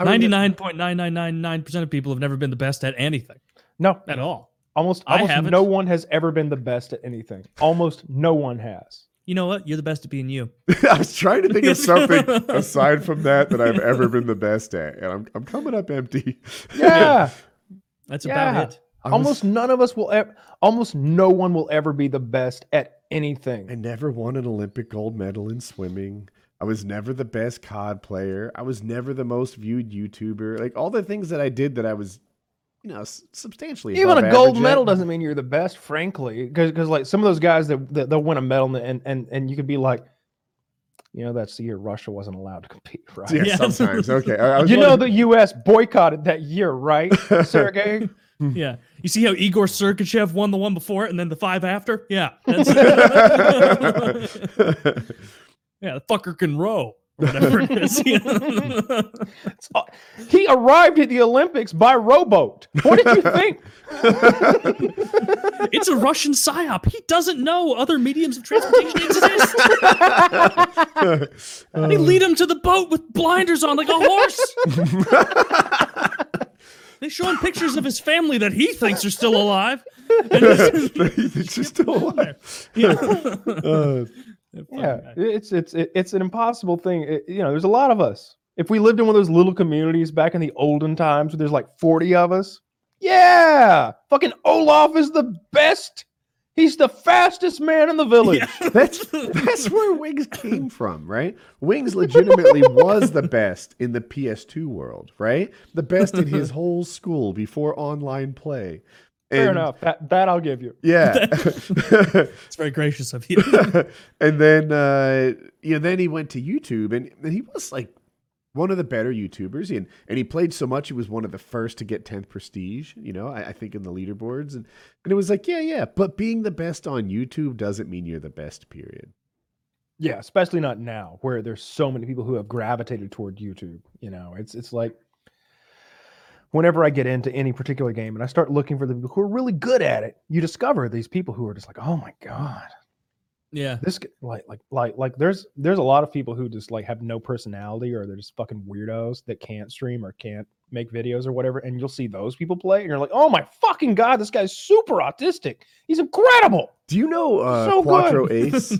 I Ninety nine point nine nine nine nine percent of people have never been the best at anything No, at all. almost, I almost haven't. no one has ever been the best at anything. Almost no one has. You know what? You're the best at being you. *laughs* I was trying to think of something *laughs* aside from that that I've ever been the best at, and I'm I'm coming up empty. Yeah, That's Yeah. about it. I was- almost none of us will ever. Almost no one will ever be the best at anything. I never won an Olympic gold medal in swimming. I was never the best COD player. I was never the most viewed YouTuber. Like all the things that I did that I was, you know, substantially Even a gold medal at. doesn't mean you're the best, frankly. Because because like some of those guys that, that they'll win a medal and and and you could be like, you know, that's the year Russia wasn't allowed to compete, right? Yeah, Yeah. sometimes. Okay, I, I *laughs* was You know the U.S. boycotted that year, right, *laughs* Sergey? Hmm. Yeah. You see how Igor Sergachev won the one before it and then the five after? Yeah. That's *laughs* yeah, the fucker can row. Whatever it is. *laughs* *laughs* It's uh, he arrived at the Olympics by rowboat. What did you think? it's a Russian psyop. He doesn't know other mediums of transportation exist. they lead him to the boat with blinders on like a horse. They show him pictures of his family that he thinks are still alive. *laughs* And it's just still alive. yeah. *laughs* Uh, yeah, it's it's it's an impossible thing. It- you know, there's a lot of us. If we lived in one of those little communities back in the olden times, where there's like 40 of us, yeah, fucking Olaf is the best. He's the fastest man in the village. *laughs* that's that's where Wings came *laughs* from, right? Wings legitimately was the best in the PS2 world, right? The best in his *laughs* whole school before online play. Fair And- enough. That that I'll give you. Yeah. It's very gracious of you. and then uh you know, then he went to YouTube and, and he was like one of the better YouTubers and and he played so much he was one of the first to get 10th prestige, you know, I, I think in the leaderboards and, and it was like, yeah, yeah, but being the best on YouTube doesn't mean you're the best, period. Yeah, especially not now, where there's so many people who have gravitated toward YouTube. You know, it's it's like whenever I get into any particular game and I start looking for the people who are really good at it, you discover these people who are just like, oh my god, yeah. this g- like like like like there's there's a lot of people who just like have no personality or they're just fucking weirdos that can't stream or can't make videos or whatever, and you'll see those people play and you're like, oh my fucking god, this guy's super autistic. He's incredible. Do you know uh, So Quattro good. *laughs* Ace?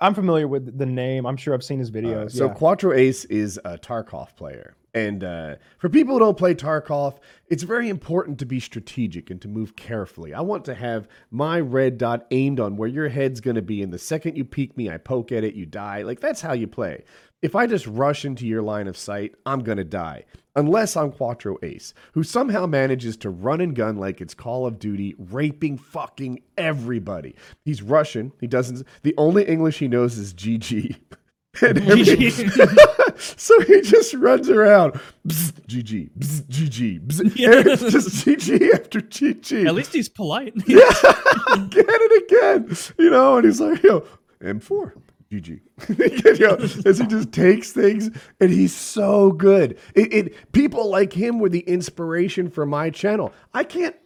I'm familiar with the name. I'm sure I've seen his videos. Uh, so yeah. Quattro Ace is a Tarkov player. And uh, for people who don't play Tarkov, it's very important to be strategic and to move carefully. I want to have my red dot aimed on where your head's going to be. And the second you peek me, I poke at it, you die. Like, that's how you play. If I just rush into your line of sight, I'm going to die. Unless I'm Quattro Ace, who somehow manages to run and gun like it's Call of Duty, raping fucking everybody. He's Russian. He doesn't, the only English he knows is GG. *laughs* *laughs* *laughs* So he just runs around, bzz, GG, bzz, GG, bzz, Yeah. it's just GG after GG. At least he's polite. *laughs* yeah, again and again, you know, and he's like, yo, M4, GG. you know, as he just takes things, and he's so good. It, it people like him were the inspiration for my channel. I can't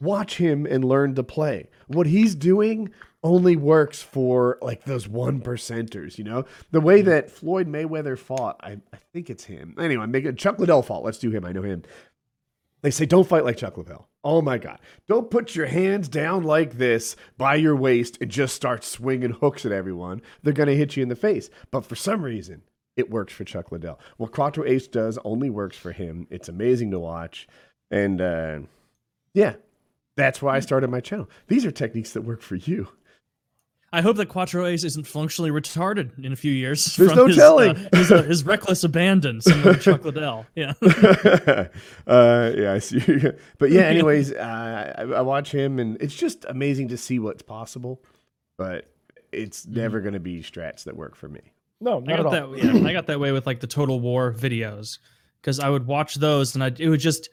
watch him and learn to play. What he's doing only works for like those one percenters, you know? The way that Floyd Mayweather fought, I, I think it's him. Anyway, make it Chuck Liddell fought. Let's do him. I know him. They say don't fight like Chuck Liddell. Oh my God. Don't put your hands down like this by your waist and just start swinging hooks at everyone. They're going to hit you in the face. But for some reason, it works for Chuck Liddell. What Quattro Ace does only works for him. It's amazing to watch. And uh, Yeah. That's why I started my channel. These are techniques that work for you. I hope that Quattro Ace isn't functionally retarded in a few years. There's from no his, telling. Uh, his, uh, his reckless abandon, similar to Chuck Liddell. *laughs* Yeah. *laughs* uh, yeah, I see. *laughs* but yeah, anyways, uh, I, I watch him, and it's just amazing to see what's possible. But it's never going to be strats that work for me. No, I not at all. got that. Yeah, I got that way with like the Total War videos because I would watch those and I it would just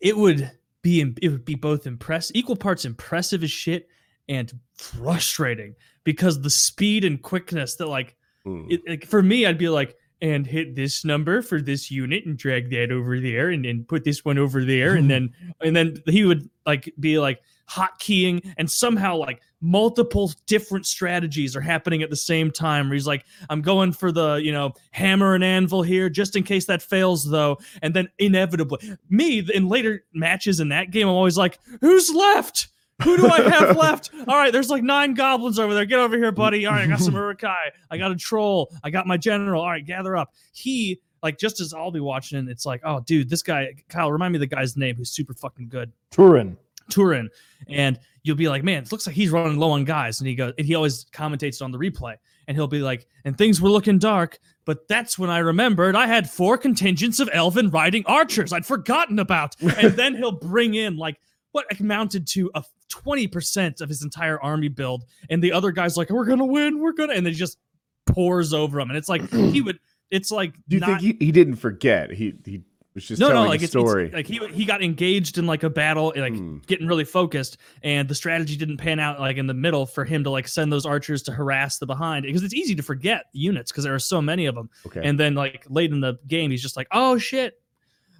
it would be it would be both impress equal parts impressive as shit and frustrating because the speed and quickness that like Mm. it, like for me I'd be like and hit this number for this unit and drag that over there and then put this one over there. And then *laughs* and then he would like be like hotkeying and somehow like multiple different strategies are happening at the same time where he's like i'm going for the you know hammer and anvil here just in case that fails though. And then inevitably me in later matches in that game i'm always like who's left who do I have left? All right, there's like nine goblins over there. Get over here, buddy. All right, I got some *laughs* Uruk-hai. I got a troll. I got my general. All right, gather up. He, like, just as I'll be watching, it's like, oh, dude, this guy, Kyle, remind me of the guy's name who's super fucking good. Turin. Turin, and you'll be like, man, it looks like he's running low on guys, and he goes, and he always commentates on the replay, and he'll be like, and things were looking dark, but that's when I remembered I had four contingents of elven riding archers I'd forgotten about, *laughs* and then he'll bring in like what amounted to a twenty percent of his entire army build, and the other guys like, we're gonna win, we're gonna, and they just pours over him, and it's like he would, it's like Do you not, think he, he didn't forget? He he was just no, telling no, like a it's, story. it's like he he got engaged in like a battle, like Hmm. getting really focused, and the strategy didn't pan out like in the middle for him to like send those archers to harass the behind because it's easy to forget units because there are so many of them, okay. and then like late in the game he's just like, oh shit.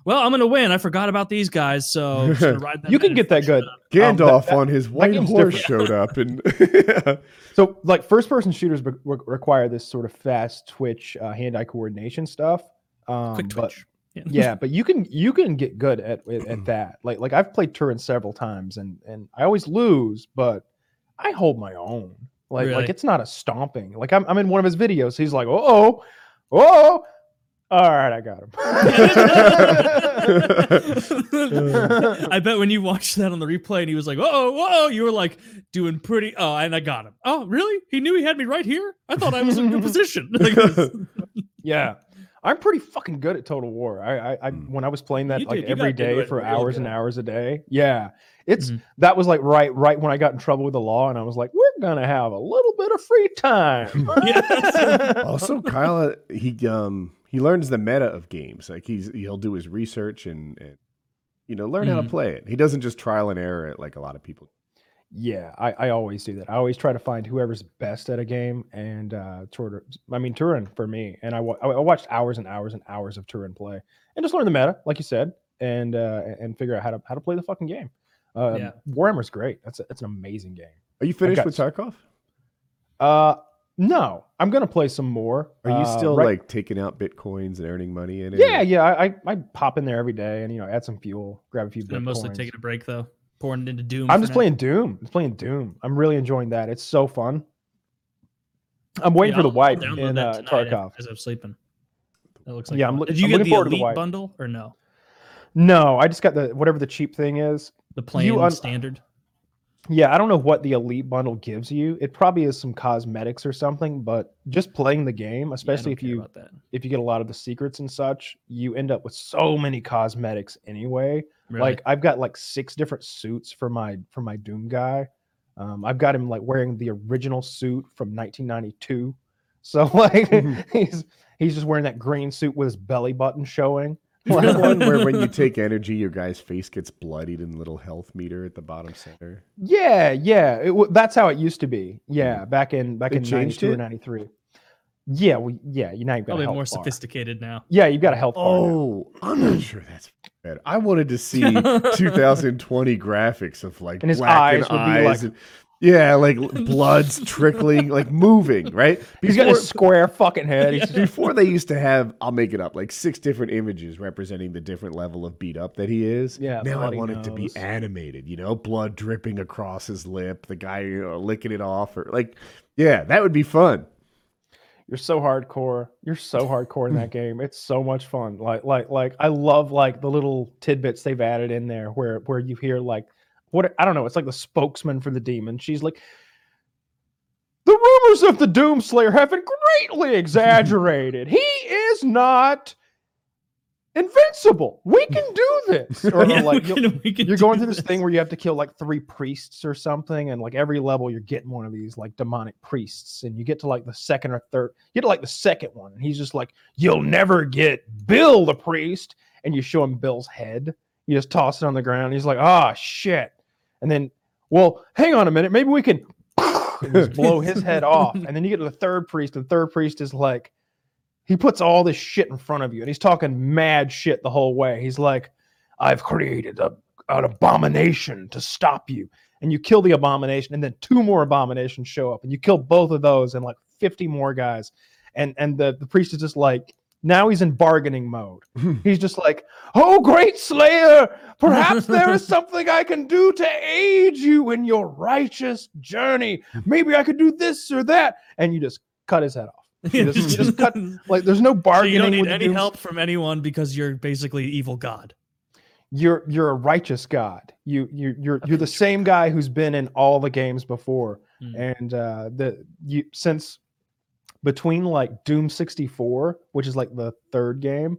Well, I'm gonna win. I forgot about these guys, so I'm *laughs* ride them You can get that good. *laughs* it up. Gandalf um, that- on his white horse different. showed up, and *laughs* So, like, first person shooters be- re- require this sort of fast twitch, uh, hand eye coordination stuff. Um, Quick but- twitch. yeah, but you can you can get good at at, at *clears throat* that. Like like I've played Turin several times, and and I always lose, but I hold my own. Like Really? like it's not a stomping. Like I'm I'm in one of his videos. He's like, oh oh, all right, I got him. *laughs* I bet when you watched that on the replay and he was like, "Oh, whoa," you were like doing pretty. Oh, and I got him. Oh, really? He knew he had me right here. I thought I was in a good *laughs* position. *laughs* Yeah. I'm pretty fucking good at Total War. I, I, I Mm. when I was playing that You like did. You every got good at day it, for real hours and hours a day. Yeah, it's Mhm. that was like right right when I got in trouble with the law, and I was like, we're gonna have a little bit of free time. Also Kyle he um he learns the meta of games. Like he's he'll do his research and, and you know learn how to Mhm. play it. He doesn't just trial and error it like a lot of people. yeah, I, I always do that. I always try to find whoever's best at a game, and uh, sort I mean, Turin for me. And I, wa- I I watched hours and hours and hours of Turin play, and just learn the meta, like you said, and uh, and figure out how to how to play the fucking game. Um, Yeah. Warhammer's great. That's a, that's an amazing game. Are you finished got with Tarkov? Uh, no, I'm gonna play some more. Are you Uh, still right- like taking out bitcoins and earning money in it? Yeah, yeah. I, I I pop in there every day and you know add some fuel, grab a few. I'm mostly taking a break though, pouring it into Doom. I'm just now. playing Doom. I'm playing Doom. I'm really enjoying that. It's so fun. I'm waiting Yeah, for the I'll- I'll wipe download in that uh, Tarkov. as I'm sleeping. That looks like Yeah. I'm look- Did you I'm get looking the forward to the bundle or no? No, I just got the whatever the cheap thing is. The plain un- standard. Yeah, I don't know what the elite bundle gives you. It probably is some cosmetics or something, but just playing the game, especially don't if you if you get a lot of the secrets and such, you end up with so many cosmetics anyway. Really. Like I've got like six different suits for my for my Doom guy. Um, I've got him like wearing the original suit from 1992. So *laughs* like Mhm. he's he's just wearing that green suit with his belly button showing. Like *laughs* one where when you *laughs* take energy, your guy's face gets bloodied and little health meter at the bottom center. Yeah, yeah. It, w- that's how it used to be. Yeah, hmm. back in back They in 92 or 93. Yeah, we yeah, you now you've got Probably health more bar. sophisticated now. Yeah, you've got a health bar. Oh, I'm not sure that's bad. I wanted to *laughs* see 2020 graphics of like And his blackened eyes would be eyes like- and yeah, like blood's trickling, like moving, right? He's got a square fucking head. Just, Before they used to have, I'll make it up, like six different images representing the different level of beat up that he is. Yeah, Now I want it to be animated, you know, blood dripping across his lip, the guy you know, licking it off, or like, yeah, that would be fun. You're so hardcore. You're so *laughs* hardcore in that game. It's so much fun. Like like like I love like the little tidbits they've added in there where where you hear like what I don't know, it's like the spokesman for the demon. She's like the rumors of the Doomslayer have been greatly exaggerated. he is not invincible. We can do this. *laughs* Or, Yeah, like we can- we can you're going through this thing where you have to kill like three priests or something, and like every level you're getting one of these like demonic priests, and you get to like the second or third, you get to like the second one, and he's just like, "You'll never get Bill the priest," and you show him Bill's head. You just toss it on the ground. He's like, "Ah, shit," and then, well, hang on a minute, maybe we can just *laughs* blow his head off, and then you get to the third priest, and the third priest is like, he puts all this shit in front of you, and he's talking mad shit the whole way. He's like, "I've created a an abomination to stop you. And you kill the abomination, and then two more abominations show up, and you kill both of those, and like 50 more guys. And and the, the priest is just like, now he's in bargaining mode. *laughs* he's just like, Oh, great slayer, perhaps there is something I can do to aid you in your righteous journey. Maybe I could do this or that. And you just cut his head off. You just, you just cut *laughs* like there's no bargaining. So you don't need with any help from anyone because you're basically evil god. you're you're a righteous god. You you you're you're the same guy who's been in all the games before, Hmm. and uh, the you since between like Doom 64, which is like the third game,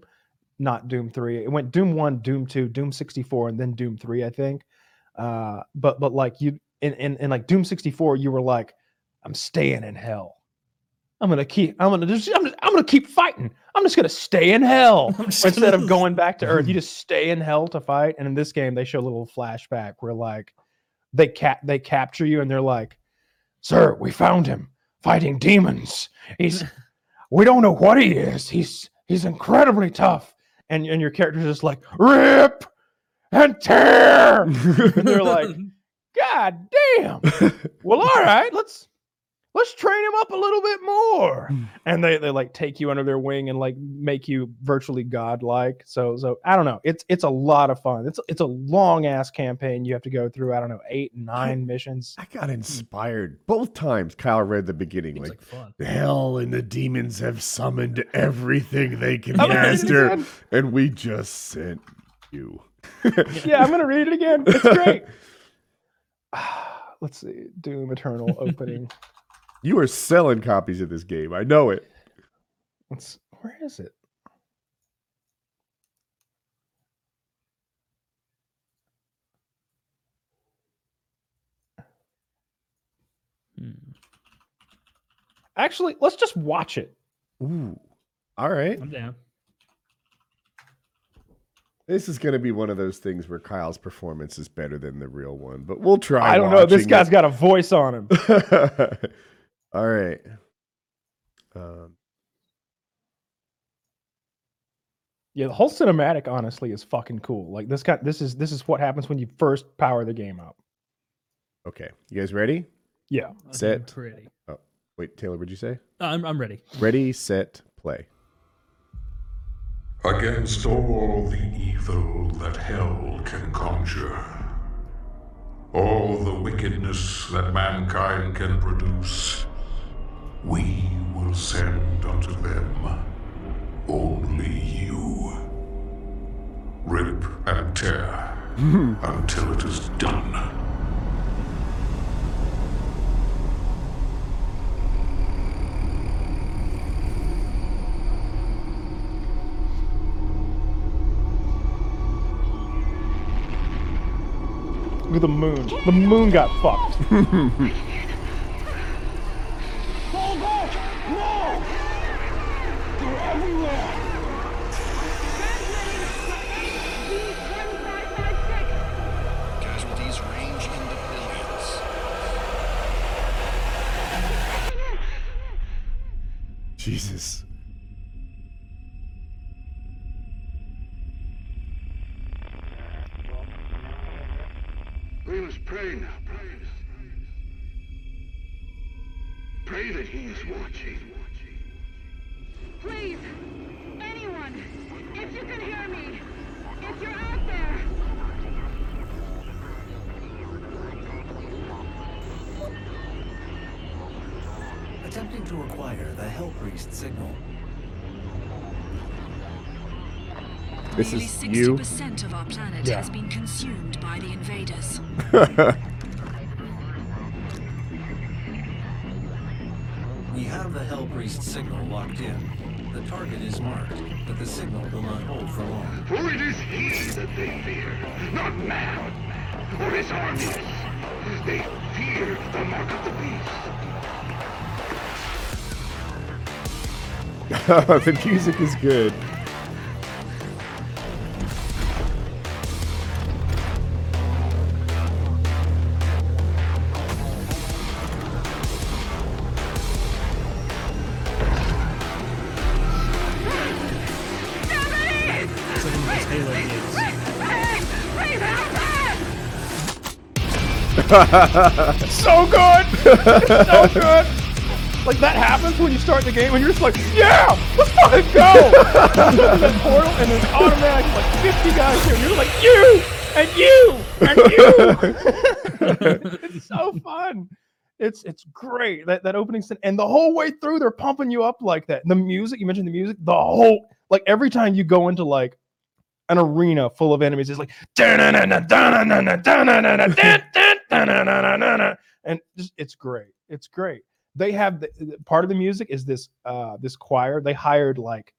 not Doom 3. It went Doom 1, Doom 2, Doom 64, and then Doom 3, I think. Uh, but but like you in, in in like Doom 64, you were like, I'm staying in hell. I'm gonna keep. I'm gonna just. I'm, just- I'm gonna keep fighting. I'm just gonna stay in hell *laughs* instead gonna- of going back to Earth. You *laughs* just stay in hell to fight. And in this game, they show a little flashback where like they cap they capture you and they're like, "Sir, we found him fighting demons. He's we don't know what he is. He's he's incredibly tough." And and your character's just like, "Rip and tear." and they're like, *laughs* God damn. well, all right, let's let's train him up a little bit more. Hmm. And they, they like take you under their wing and like make you virtually godlike. So so I don't know. It's it's a lot of fun. It's it's a long ass campaign you have to go through. I don't know, eight, nine missions. I got inspired both times. Kyle read the beginning, like, like fun. hell and the demons have summoned everything they can *laughs* I'm gonna read it master, and we just sent you. *laughs* Yeah, I'm gonna read it again. It's great. *laughs* *sighs* Let's see. Doom Eternal opening. You are selling copies of this game. I know it. Let's where is it? Hmm. Actually, let's just watch it. Ooh. All right. I'm down. This is going to be one of those things where Kyle's performance is better than the real one, but we'll try. I don't know. This watching guy's it. got a voice on him. *laughs* All right. Um, Yeah, the whole cinematic honestly is fucking cool. Like this guy this is this is what happens when you first power the game up. okay. You guys ready? Yeah. I'm Set. Pretty. Wait, Taylor, what'd you say? I'm, I'm ready. Ready, set, play. Against all the evil that hell can conjure, all the wickedness that mankind can produce, we will send unto them only you. Rip and tear hmm. until it is done. Look at the moon. The moon got fucked. *laughs* you. of our planet Yeah. has been consumed by the invaders. *laughs* We have the Hell Priest signal locked in. The target is marked, but the signal will not hold for long. For it is he that they fear, not man or his armies. They fear the mark of the beast. *laughs* the music is good. *laughs* so good, *laughs* so good. Like that happens when you start the game, and you're just like, "Yeah, let's fucking go!" you go to that portal, and there's automatic like 50 guys here, and you're like, "You and you and you." *laughs* it's so fun. It's it's great that that opening scene, and the whole way through, they're pumping you up like that. The music, you mentioned the music, the whole like every time you go into like an arena full of enemies, it's like and just it's great. It's great. They have the, part of the music is this uh this choir. They hired like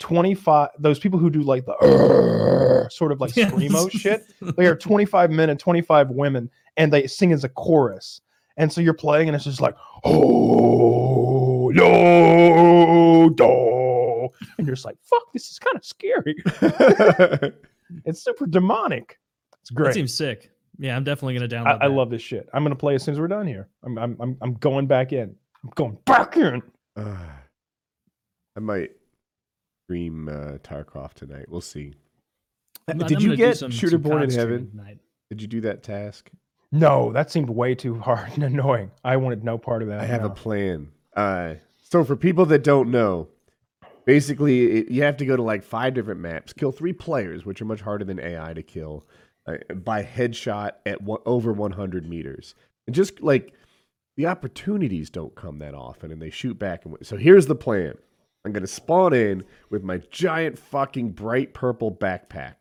25 those people who do like the *laughs* sort of like Yes. screamo *laughs* shit. They are 25 men and 25 women and they sing as a chorus. And so you're playing and it's just like oh no do and you're just like fuck this is kind of scary. *laughs* it's super demonic. It's That great. seems sick. Yeah, I'm definitely gonna I, download. I that. love this shit. I'm gonna play as soon as we're done here. I'm I'm I'm, I'm going back in. I'm going back in. Uh, *sighs* I might stream uh, Tarkov tonight. We'll see. I'm- Did I'm you get some- Shooter some Born in Heaven? tonight. Did you do that task? No, that seemed way too hard *laughs* and annoying. I wanted no part of that. I have a plan. Uh, so for people that don't know, basically it, you have to go to like five different maps, kill three players, which are much harder than AI to kill, uh, by headshot at one, over 100 meters. And just like the opportunities don't come that often, and they shoot back. And so here's the plan: I'm going to spawn in with my giant fucking bright purple backpack.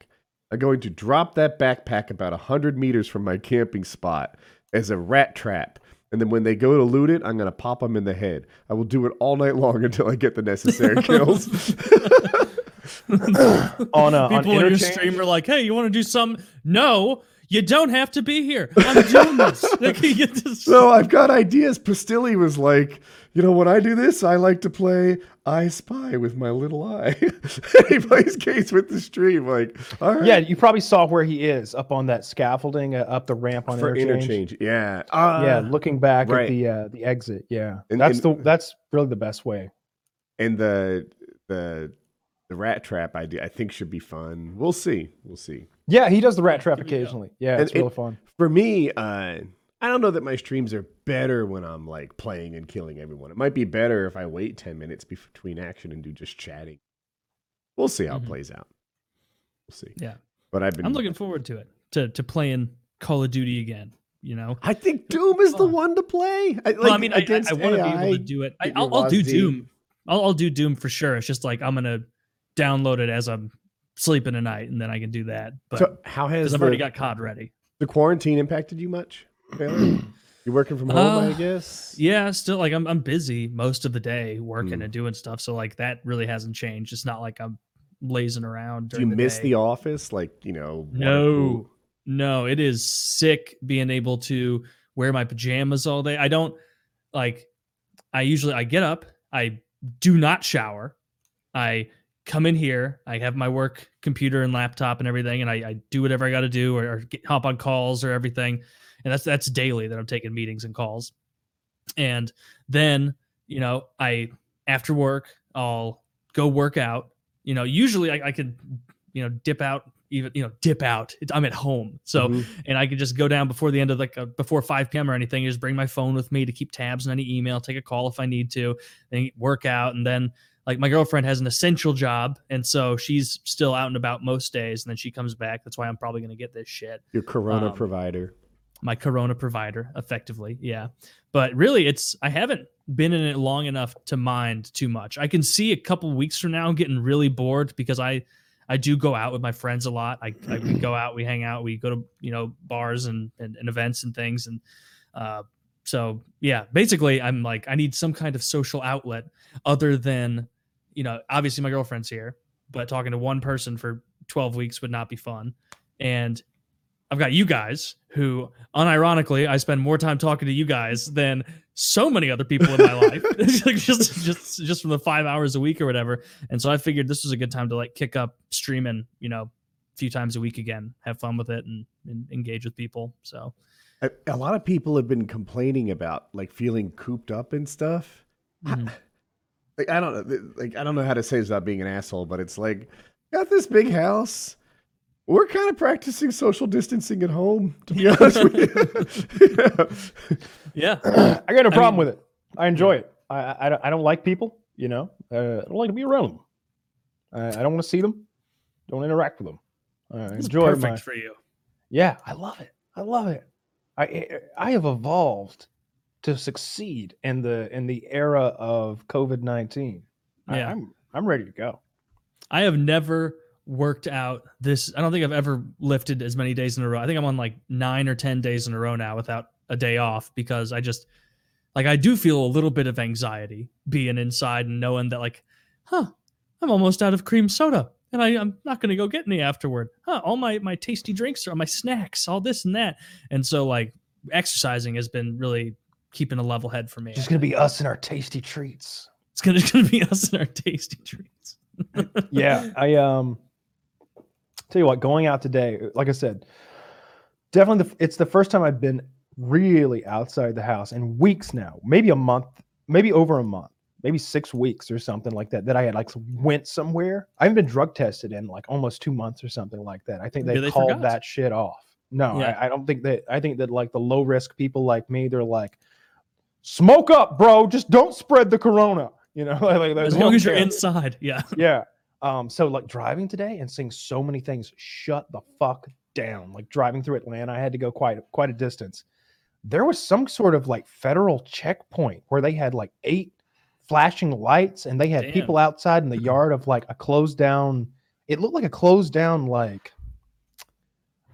I'm going to drop that backpack about 100 meters from my camping spot as a rat trap. And then when they go to loot it, I'm going to pop them in the head. I will do it all night long *laughs* until I get the necessary *laughs* kills. *laughs* on a on People in your stream are like, "Hey, you want to do something?" No, you don't have to be here. I'm doing this. *laughs* Like, you get so I've got ideas. Pestily was like, you know, when I do this, I like to play I Spy with my little eye. *laughs* he plays games with the stream. Like, all right. Yeah, you probably saw where he is up on that scaffolding, uh, up the ramp on for interchange. interchange. Yeah. yeah, Uh, looking back right. at the uh, the exit. Yeah, And- that's and- the that's really the best way. and the the the rat trap idea I think should be fun. We'll see. We'll see. Yeah, he does the rat trap Here we go. occasionally. Yeah, And it's really it- fun. For me, uh I don't know that my streams are better when I'm like playing and killing everyone. It might be better if I wait 10 minutes between action and do just chatting. We'll see how Mhm. it plays out. We'll see. Yeah. But I've been I'm looking forward to it. To to playing Call of Duty again. You know. I think Doom is the one to play. I, like, well, I mean, I, against I, want to be able to do it. I, I'll, I'll do Doom. I'll, I'll do Doom for sure. It's just like I'm gonna download it as I'm sleeping tonight, and then I can do that. But So how has because I've the, already got COD ready. the quarantine impacted you much? Taylor? *clears throat* You're working from home, I Uh, guess. Yeah, still like I'm I'm busy most of the day working Hmm. and doing stuff. So like that really hasn't changed. It's not like I'm lazing around. Do you the miss day. the office? Like, you know, No, no, it is sick being able to wear my pajamas all day. I don't like. I usually I get up. I do not shower. I come in here. I have my work computer and laptop and everything, and I, I do whatever I got to do or, or get, hop on calls or everything. And that's that's daily that I'm taking meetings and calls. And then you know I after work I'll go work out. You know, usually I, I could you know dip out even you know dip out. It's, I'm at home, so Mhm. and I could just go down before the end of like uh, before 5 p.m. or anything. Just bring my phone with me to keep tabs on any email, take a call if I need to, then work out, and then like my girlfriend has an essential job, and so she's still out and about most days, and then she comes back. That's why I'm probably gonna get this shit. your Corona Um, provider. my Corona provider, effectively. Yeah, but really, it's I haven't been in it long enough to mind too much. I can see a couple weeks from now getting really bored because I I do go out with my friends a lot. I, I we go out, we hang out, we go to you know bars and and, and events and things, and uh, so yeah, basically, I'm like I need some kind of social outlet other than you know obviously my girlfriend's here, but talking to one person for 12 weeks would not be fun, and I've got you guys who, unironically, I spend more time talking to you guys than so many other people in my life, *laughs* just just just from the five hours a week or whatever. And so I figured this was a good time to like kick up streaming, you know, a few times a week again, have fun with it, and, and engage with people. So A, a lot of people have been complaining about like feeling cooped up and stuff. mhm. Like I don't know, like I don't know how to say this without being an asshole, but it's like got this big house. We're kind of practicing social distancing at home, to be *laughs* honest with you. You yeah, *clears throat* I got no I problem mean- with it. I enjoy it. I, I, I don't, like people, you know. Uh, I don't like to be around them. I, I don't want to see them. Don't interact with them. I it's enjoy perfect my, for you. Yeah, I love it. I love it. I I- I have evolved to succeed in the in the era of COVID nineteen. Yeah. I'm I'm ready to go. I have never worked out this. I don't think I've ever lifted as many days in a row. I think I'm on like nine or 10 days in a row now without a day off because I just, like, I do feel a little bit of anxiety being inside and knowing that, like, huh, I'm almost out of cream soda and I, I'm not going to go get any afterward. Huh, all my, my tasty drinks are my snacks, all this and that. And so, like, exercising has been really keeping a level head for me. *laughs* It's gonna be us and our tasty treats. It's gonna, be us and our tasty treats. yeah, I um tell you what, going out today, like I said, definitely the, it's the first time I've been really outside the house in weeks now, maybe a month, maybe over a month, maybe six weeks or something like that. That I had like went somewhere. I haven't been drug tested in like almost two months or something like that. I think they, they called forgot. that shit off. No, Yeah. I, I don't think that. I think that like the low risk people like me, they're like, smoke up, bro. Just don't spread the corona. You know, *laughs* like, As long as you're care inside. Yeah. *laughs* yeah. Um, so like driving today and seeing so many things shut the fuck down. Like driving through Atlanta, I had to go quite quite a distance. There was some sort of like federal checkpoint where they had like eight flashing lights and they had Damn. people outside in the yard of like a closed down. It looked like a closed down like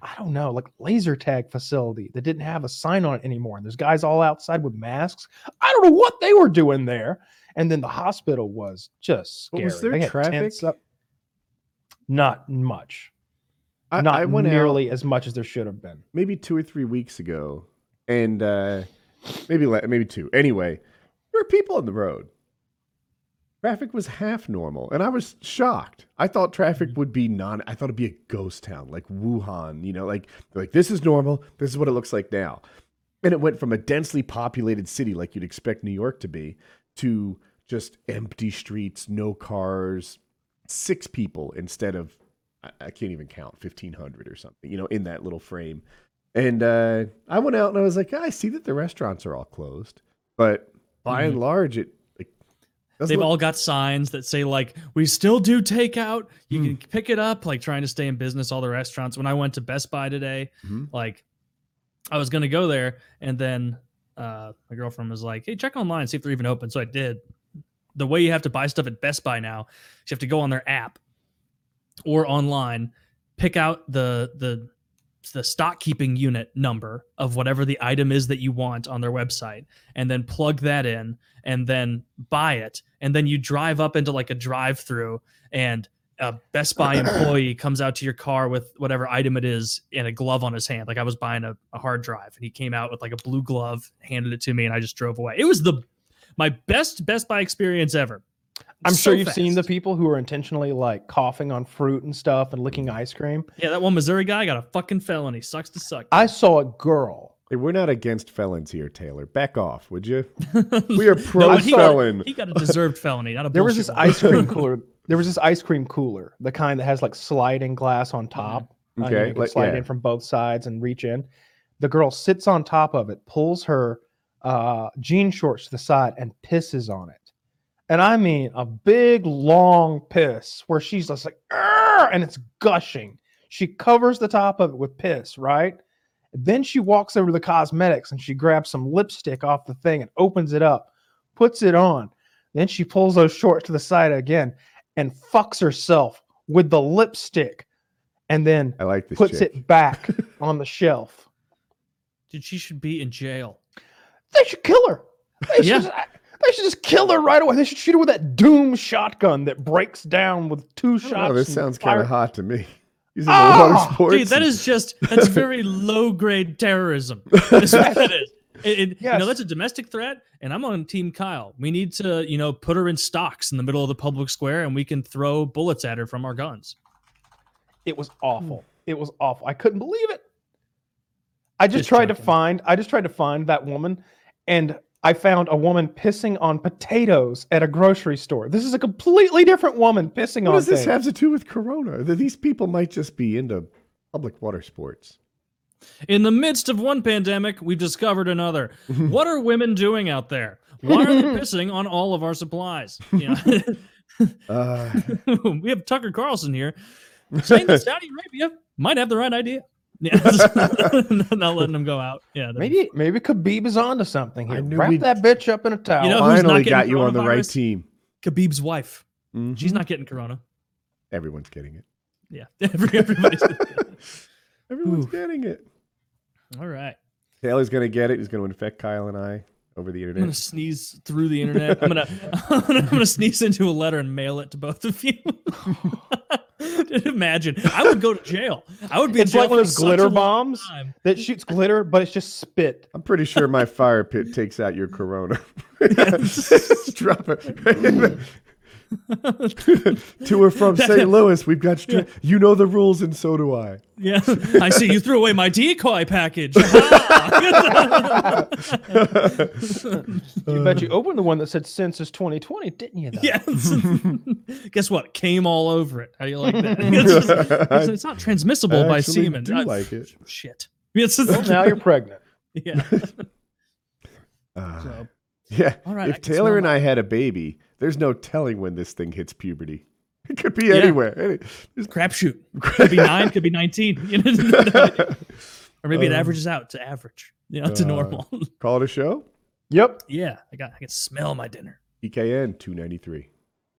I don't know, like laser tag facility that didn't have a sign on it anymore. And there's guys all outside with masks. I don't know what they were doing there. And then the hospital was just scary. But was there They traffic? up. Not much. I, Not I went nearly as much as there should have been. maybe two or three weeks ago, and uh, maybe maybe two. Anyway, there were people on the road. Traffic was half normal, and I was shocked. I thought traffic would be non. I thought it'd be a ghost town like Wuhan. You know, like like this is normal. This is what it looks like now. And it went from a densely populated city like you'd expect New York to be to just empty streets, no cars, six people instead of I, I can't even count fifteen hundred or something. You know, in that little frame. And uh, I went out and I was like, I see that the restaurants are all closed, but by and large, it They've all got signs that say like we still do takeout. You Hmm. can pick it up, like trying to stay in business. All the restaurants. When I went to Best Buy today, Mhm. like I was gonna go there, and then uh, my girlfriend was like, "Hey, check online, see if they're even open." So I did. The way you have to buy stuff at Best Buy now, is you have to go on their app or online, pick out the the the stock keeping unit number of whatever the item is that you want on their website and then plug that in and then buy it and then you drive up into like a drive through and a Best Buy *clears throat* employee comes out to your car with whatever item it is and a glove on his hand. Like I was buying a, a hard drive and he came out with like a blue glove, handed it to me, and I just drove away. It was the my best Best Buy experience ever. I'm So sure you've seen the people who are intentionally like coughing on fruit and stuff and licking ice cream. Yeah, that one Missouri guy got a fucking felony. Sucks to suck. I saw a girl. Hey, we're not against felons here, Taylor. Back off, would you? *laughs* We are pro but he got- felon. He got a deserved felony, not a There was this one. ice cream *laughs* cooler. There was this ice cream cooler, the kind that has like sliding glass on top. Uh, you know, Okay, you can like- slide yeah. in from both sides and reach in. The girl sits on top of it, pulls her uh, jean shorts to the side, and pisses on it. And I mean a big long piss where she's just like, "Arr!" and it's gushing. She covers the top of it with piss, right? Then she walks over to the cosmetics and she grabs some lipstick off the thing and opens it up, puts it on. Then she pulls those shorts to the side again and fucks herself with the lipstick and then I like this. puts chick. it back *laughs* on the shelf. Dude, she should be in jail. They should kill her. They should, Yeah. just, they should just kill her right away. They should shoot her with that doom shotgun that breaks down with two shots. Oh, this sounds kind of hot to me. He's in the Oh, water sports. Dude, that is just that's *laughs* very low grade terrorism. *laughs* That's what that is. It, it- You know, that's a domestic threat, and I'm on Team Kyle. We need to, you know, put her in stocks in the middle of the public square, and we can throw bullets at her from our guns. It was awful. It was awful. I couldn't believe it. I just, Just tried to find. I just tried to find that woman, and I found a woman pissing on potatoes at a grocery store. This is a completely different woman pissing What on does this things. have to do with Corona? These people might just be into public water sports. In the midst of one pandemic, we've discovered another. *laughs* what are women doing out there? Why are they *laughs* pissing on all of our supplies? *laughs* You know? Uh, we have Tucker Carlson here saying that Saudi Arabia might have the right idea. Yeah, *laughs* *laughs* not letting them go out. Yeah, they're- Maybe maybe Khabib is onto something here. knew Wrap we'd- that bitch up in a towel. You know who's finally getting got you on the right team. Khabib's wife. She's Mhm. not getting corona. Everyone's getting it. Yeah, *laughs* Every, everybody's. Everyone's Ooh. getting it. All right. Taylor's gonna get it. He's gonna infect Kyle and I over the internet. I'm gonna sneeze through the internet. I'm gonna, I'm gonna, I'm gonna sneeze into a letter and mail it to both of you. *laughs* Imagine, I would go to jail. I would be. in It's jail like one of those glitter bombs that shoots glitter, but it's just spit. I'm pretty sure my fire pit takes out your Corona. *laughs* *laughs* Drop it. *laughs* to or from *laughs* St. Louis, we've got. Stri- You know the rules, and so do I. Yeah, I see you threw away my decoy package. *laughs* You bet you opened the one that said census 2020, didn't you? Though? yes. Guess what? Came all over it. How do you like that? It's, just- it's- it's not transmissible I by semen. do Uh, like it. Shit. It's Well, now you're pregnant. yeah. Uh, So, yeah. All right, if Taylor and my- I had a baby, there's no telling when this thing hits puberty. It could be Yeah. anywhere. Any- crapshoot. *laughs* Could be nine. Could be nineteen. *laughs* You know? *laughs* or maybe it Um, averages out to average. You know, to uh, normal. Call it a show. Yep. yeah. I got. I can smell my dinner. EKN 293.